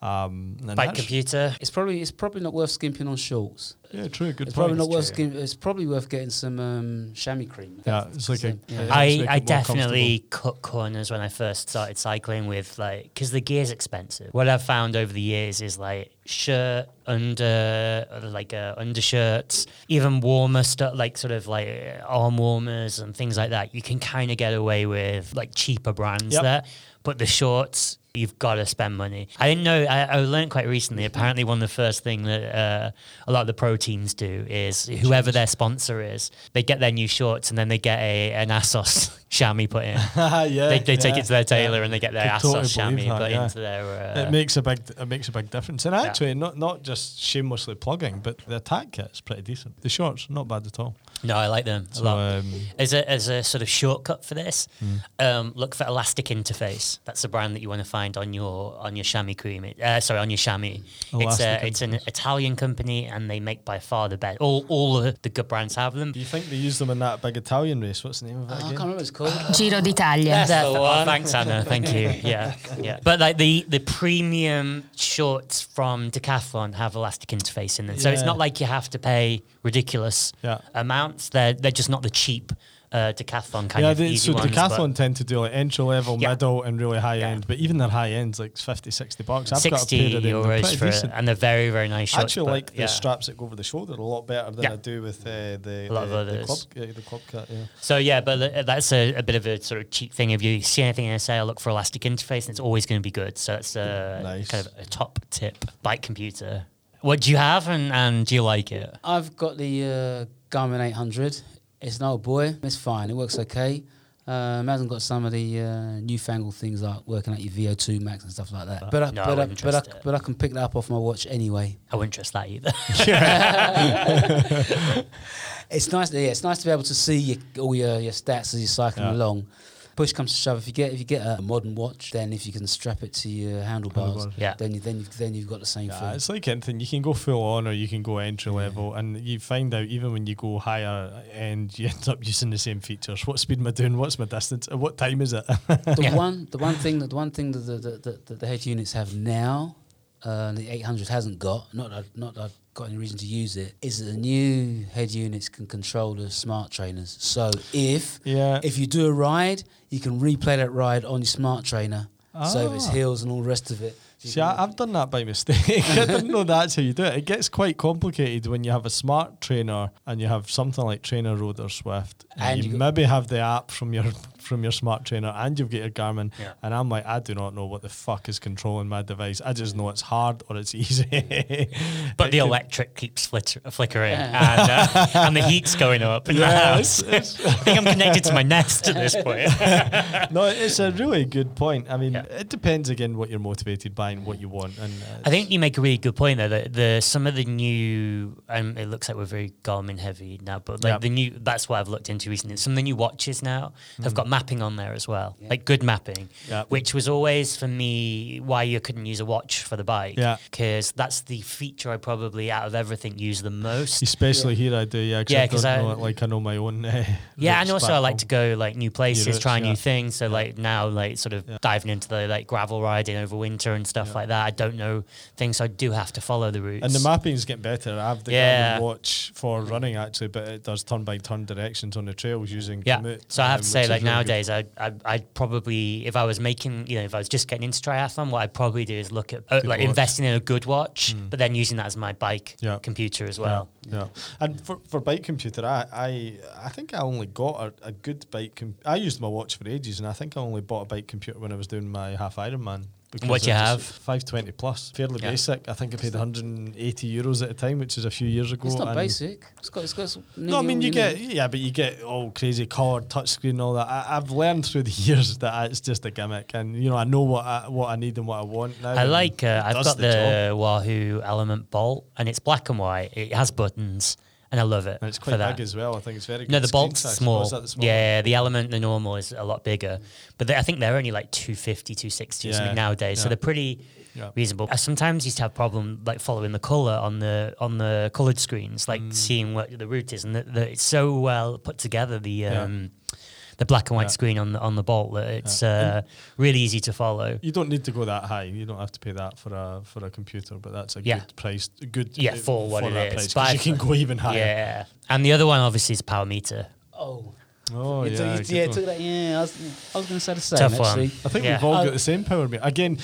Um, and Bike computer. it's probably it's probably not worth skimping on shorts. Yeah, true. Good It's point. probably not worth true. skim- It's probably worth getting some um, chamois cream. Yeah, it's like a- yeah. yeah. I, I definitely cut corners when I first started cycling with like because the gear's expensive. What I've found over the years is like shirt, under like uh, undershirts, even warmer stuff like sort of like uh, arm warmers and things like that. You can kind of get away with like cheaper brands Yep. there, but the shorts. You've got to spend money. I didn't know. I, I learned quite recently. Apparently, one of the first thing that uh, a lot of the pro teams do is whoever their sponsor is, they get their new shorts and then they get a an Assos chamois put in yeah, they, they take yeah, it to their tailor yeah. and they get their Could ass totally chamois that, put yeah. into their. Uh, it makes a big it makes a big difference. And actually, not not just shamelessly plugging, but the attack kit is pretty decent. The shorts not bad at all. no, I like them a So, lot. um, As a, as a sort of shortcut for this, Hmm. um, look for Elastic Interface. That's the brand that you want to find on your on your chamois cream. It- Uh, sorry, on your chamois. It's a, it's an Italian company, and they make by far the best. All all the, the good brands have them. do you think they use them in that big Italian race? What's the name of Oh, it I can't remember what it's called. Giro d'Italia. That's the one. thanks, Anna. Thank you. Yeah, yeah. But like the the premium shorts from Decathlon have elastic interface in them, so it's Yeah. not like you have to pay ridiculous Yeah. amounts. They're they're just not the cheap uh, Decathlon kind yeah, of they, easy so ones. Decathlon tend to do like entry level, Yeah. middle, and really high Yeah. end. But even their high ends, like 50, 60 bucks. I've got a Sixty pair of them. Euros pretty for it, decent. and they're very very nice I actually but like the yeah. straps that go over the shoulder a lot better than Yeah. I do with uh, the, A lot of the, the club uh, the club cut. Yeah. So yeah, but that's a, a bit of a sort of cheap thing. If you see anything in a sale, look for elastic interface, and it's always going to be good. So that's a Nice. kind of a top tip. Bike computer. What do you have, and, and do you like it? I've got the uh, Garmin 800. It's an old boy. It's fine. It works okay. Um, it hasn't got some of the uh, newfangled things like working at your VO2 max and stuff like that. But I, No, but, I, wouldn't but, I, but I can pick that up off my watch anyway. I wouldn't trust that either. It's nice. Yeah, it's nice to be able to see your, all your, your stats as you're cycling Yeah. along. Push comes to shove. If you get if you get a modern watch, then if you can strap it to your handlebars, Handlebars. Yeah. then you then you then you've got the same Yeah, thing. it's like anything. You can go full on or you can go entry level, and you find out even when you go higher end, you end up using the same features. What speed am I doing? What's my distance? What time is it? the Yeah. one the one thing that the one thing that the the, the, that the head units have now, uh, the 800 hasn't got. Not that not that I've got any reason to use it. Is that the new head units can control the smart trainers. So if yeah, if you do a ride, you can replay that ride on your smart trainer. So if it's Ah. hills and all the rest of it. See, I, I've done that by mistake. I didn't know that's how you do it. It gets quite complicated when you have a smart trainer and you have something like Trainer Road or Zwift, and, And you, you maybe have the app from your from your smart trainer and you've got your Garmin. Yeah. And I'm like, I do not know what the fuck is controlling my device. I just know it's hard or it's easy. But the electric keeps flitter- flickering and, uh, and the heat's going up in the Yeah, house. I think I'm connected to my Nest at this point. no, it's a really good point. I mean, Yeah. it depends again what you're motivated by and what you want. And uh, I think you make a really good point there that the some of the new um, it looks like we're very Garmin heavy now, but like Yeah. the new that's what I've looked into recently. Some of the new watches now have got mapping on there as well, like good mapping, Yeah. which was always for me why you couldn't use a watch for the bike. Yeah. because that's the feature I probably out of everything use the most. especially here, I do. Yeah, 'cause Yeah, I 'cause don't I- know like I know my own. Uh, Yeah, and also I like home. to go like new places, routes, try yeah. new things. So like now, like sort of diving into the like gravel riding over winter and stuff like that. I don't know things, so I do have to follow the routes. And the mapping's getting better. I have the Yeah. Garmin watch for running actually, but it does turn by turn directions on the trails using Yeah. Komoot, So I have um, to say, which like is really good. Nowadays, I, I I'd probably if I was making, you know, if I was just getting into triathlon, what I'd probably do is look at uh, like watch. Investing in a good watch, but then using that as my bike Yeah. computer as well. Yeah, yeah. And for, for bike computer, I, I I think I only got a, a good bike. Com- I used my watch for ages, and I think I only bought a bike computer when I was doing my half Ironman. Because What do you have? 520 plus, fairly Yeah. basic. I think I paid 180 euros at a time, which is a few years ago. It's not and- basic. It's got. It's got. s- No, I mean you get need. yeah, but you get all crazy coloured touchscreen all that. I, I've learned through the years that it's just a gimmick, and you know I know what I, what I need and what I want now. I like. Uh, I've got the the Wahoo Element Bolt, and it's black and white. It has buttons, and I love it. and it's quite big as well. I think it's very good. No, the screen bolt's size. Oh, small. is that the small yeah, the element, the normal is a lot bigger. But they, I think they're only like 250, 260 or something nowadays. So they're pretty Yeah. reasonable. I sometimes used to have problem like following the color on the on the colored screens, like Mm. seeing what the route is, and the, the, it's so well put together. The Yeah. The black and white Yeah. screen on the on the bolt that it's uh, really easy to follow. You don't need to go that high. You don't have to pay that for a for a computer, but that's a Yeah. good price. Good Yeah, for what it that is. price, But 'cause you I- can go even higher. Yeah, and the other one obviously is power meter. Oh, Oh You yeah, took- you- yeah, took that. Yeah, I was, I was going to say the same. Tough one. actually. I think Yeah. we've all Uh, got the same power meter. Again,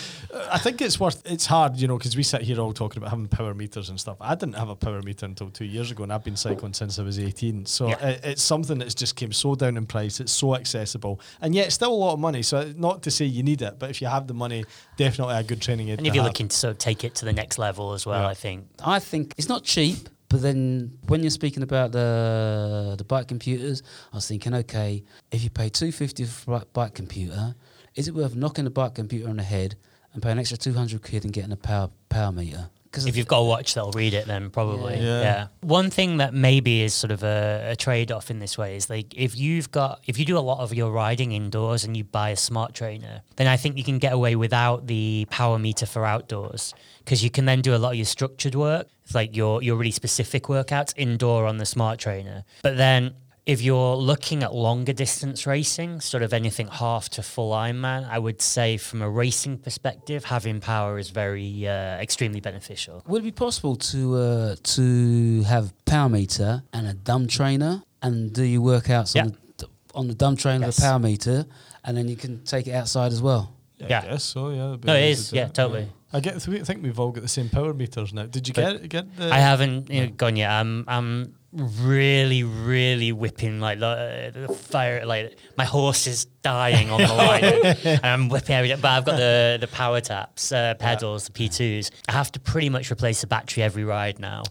I think it's worth. It's hard, you know, because we sit here all talking about having power meters and stuff. I didn't have a power meter until two years ago, and I've been cycling since I was eighteen. So Yeah. it, it's something that's just came so down in price. It's so accessible, and yet still a lot of money. So not to say you need it, but if you have the money, definitely a good training aid. And if you're have. looking to sort of take it to the next level as well, Yeah. I think I think it's not cheap, but then when you're speaking about the the bike computers, I was thinking, okay, if you pay two fifty for a bike computer, is it worth knocking the bike computer on the head and paying an extra two hundred quid and getting a power power meter? Because if you've got a watch that'll read it, then probably. Yeah. Yeah. Yeah. One thing that maybe is sort of a, a trade off in this way is like if you've got if you do a lot of your riding indoors and you buy a smart trainer, then I think you can get away without the power meter for outdoors because you can then do a lot of your structured work, it's like your your really specific workouts indoor on the smart trainer. But then if you're looking at longer distance racing, sort of anything half to full Ironman, I would say from a racing perspective, having power is very uh, extremely beneficial. would it be possible to uh, to have power meter and a dumb trainer and do your workouts Yeah. on the on the dumb trainer Yes. with a power meter, and then you can take it outside as well. Yeah, Yeah. I guess so. Yeah, No, a it way is. to Yeah, it. totally. I get. I think we've all got the same power meters now. Did you get get the? I haven't you know, gone yet. I'm I'm really really whipping like the, the fire like my horse is dying on the line and I'm whipping every day. But I've got the the power taps, uh, pedals, the P2s. I have to pretty much replace the battery every ride now.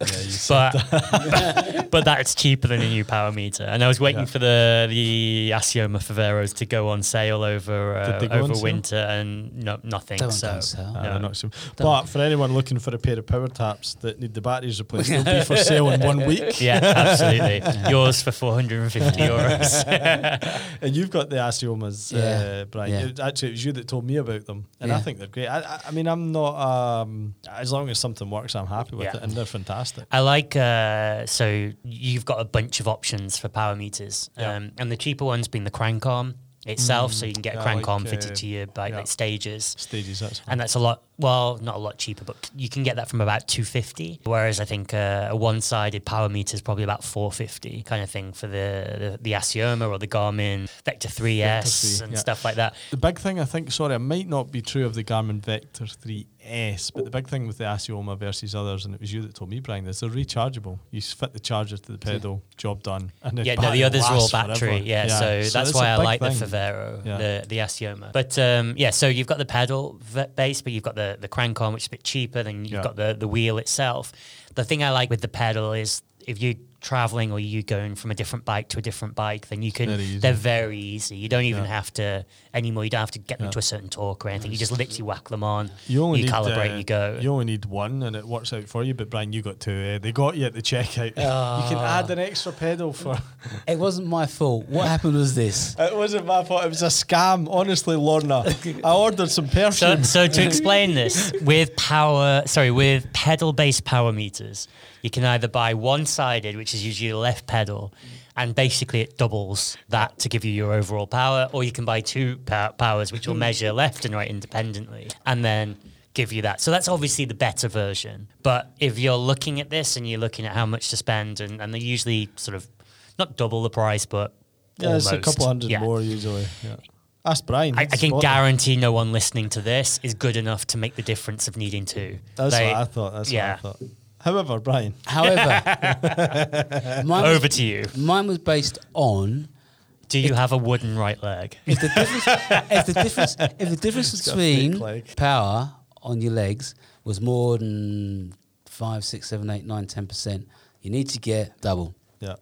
but but that's cheaper than a new power meter. And I was waiting Yeah. for the the Assioma Faveros to go on sale over uh, Did they go on over sale? winter and no nothing. They won't so go on sale. Uh, no. not so. But for anyone looking for a pair of power taps that need the batteries replaced, they'll be for sale in one week. yeah, absolutely. Yours for 450 euros. And you've got the Assiomas, uh, Brian. yeah. It- Actually, it was you that told me about them, and I think they're great. I, I, I mean, I'm not. Um, as long as something works, I'm happy with Yeah. it, and they're fantastic. I like uh, so you've got a bunch of options for power meters, Yeah. um, and the cheaper ones being the crank arm itself, so you can get a crank like, arm fitted uh, to your bike yeah. like stages, Stages, that's fine. and that's a lot well, not a lot cheaper, but you can get that from about 250. Whereas I think uh, a one-sided power meter is probably about 450 kind of thing for the the, the Assioma or the Garmin Vector 3S Vector 3, and yeah. stuff like that. The big thing, I think, sorry, it might not be true of the Garmin Vector 3S, but the big thing with the Assioma versus others, and it was you that told me, Brian, is they're rechargeable. You fit the charger to the pedal, job done. And Yeah, no, the others are all battery. Yeah, so, that's it's why I like the thing. Favero, Yeah. the the Assioma. But um, yeah, so you've got the pedal v- base, but you've got the the crank arm, which is a bit cheaper. Then you've Yeah. got the the wheel itself. The thing I like with the pedal is if you're traveling or you're going from a different bike to a different bike, then you can. Very. They're very easy. You don't even Yeah. have to anymore. You don't have to get them Yeah. to a certain torque or anything. You just literally whack them on. You only need, calibrate. uh, you go. You only need one, and it works out for you. But Brian, you got two. Uh, they got you at the checkout. you can add an extra pedal for. It wasn't my fault. What happened was this. it wasn't my fault. It was a scam. Honestly, Lorna, I ordered some So, so to explain this, with power, sorry, with pedal-based power meters, you can either buy one-sided, which is usually the left pedal, and basically it doubles that to give you your overall power, or you can buy two pow- powers, which will measure mm. left and right independently, and then give you that. So that's obviously the better version. But if you're looking at this and you're looking at how much to spend, and, and they usually sort of not double the price, but yeah, it's a couple hundred Yeah. more usually. Yeah. Ask Brian. I, I can guarantee no one listening to this is good enough to make the difference of needing two. That's They- what I thought. That's yeah. what I thought. However, Brian, However, mine, Over was, to you. mine was based on Do you have a wooden right leg? if the difference, if the difference, if the difference got a fake between power on your legs was more than five, six, seven, eight, nine, ten percent, you need to get double. yeah.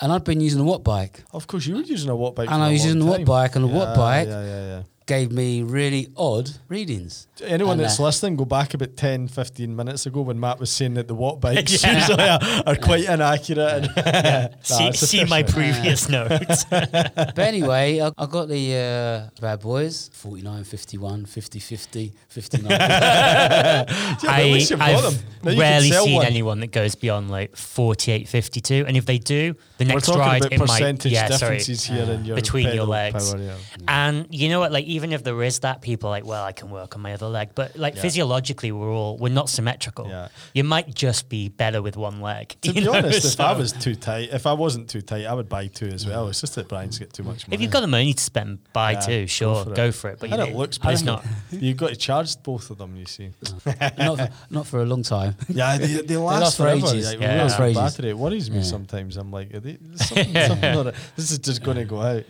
And I'd been using a watt bike, Of course, you were using a watt bike. And for I a was using a watt bike, and a watt bike- Yeah, yeah, yeah. Gave me really odd readings. Anyone And, that's uh, listening, go back about 10, 15 minutes ago when Matt was saying that the watt bikes Yeah. usually are, are quite inaccurate. And see it's see my efficient. previous notes. But anyway, I, I got the uh, bad boys 49, 51, 50, 50, 59. Yeah, but at least I've them. Now you can rarely seen one. anyone that goes beyond like 48, 52. And if they do, the We're next talking ride about it might percentage yeah, sorry, differences here in your between your legs. power, yeah. And you know what? Like even if there is that, people are like, well, I can work on my other leg. But like Yeah. physiologically, we're all we're not symmetrical. Yeah. You might just be better with one leg. To be know? honest, if I was too tight, if I wasn't too tight, I would buy two as well. It's just that Brian's get too much money. If you've got the money to spend, buy Yeah, two, sure, for go for it. But and you it looks but it's pretty. not. You've got to charge both of them, you see. not, for, not for a long time. Yeah, they, they last, last for forever. ages. Like, Yeah. real Last for ages. battery. It worries me Yeah. sometimes. I'm like, are they, something, something on. This is just going to go out.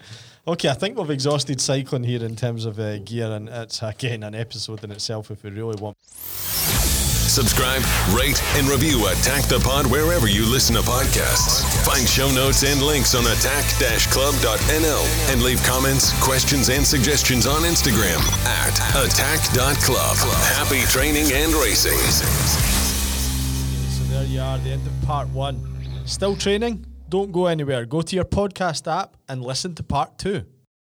Okay, I think we've exhausted cycling here in terms of uh, gear, and it's again an episode in itself if we really want. Subscribe, rate, and review Attack the Pod wherever you listen to podcasts. Find show notes and links on attack-club.nl and leave comments, questions, and suggestions on Instagram at attack.club. Happy training and racing. So there you are, the end of part one. Still training? Don't go anywhere. Go to your podcast app and listen to part two.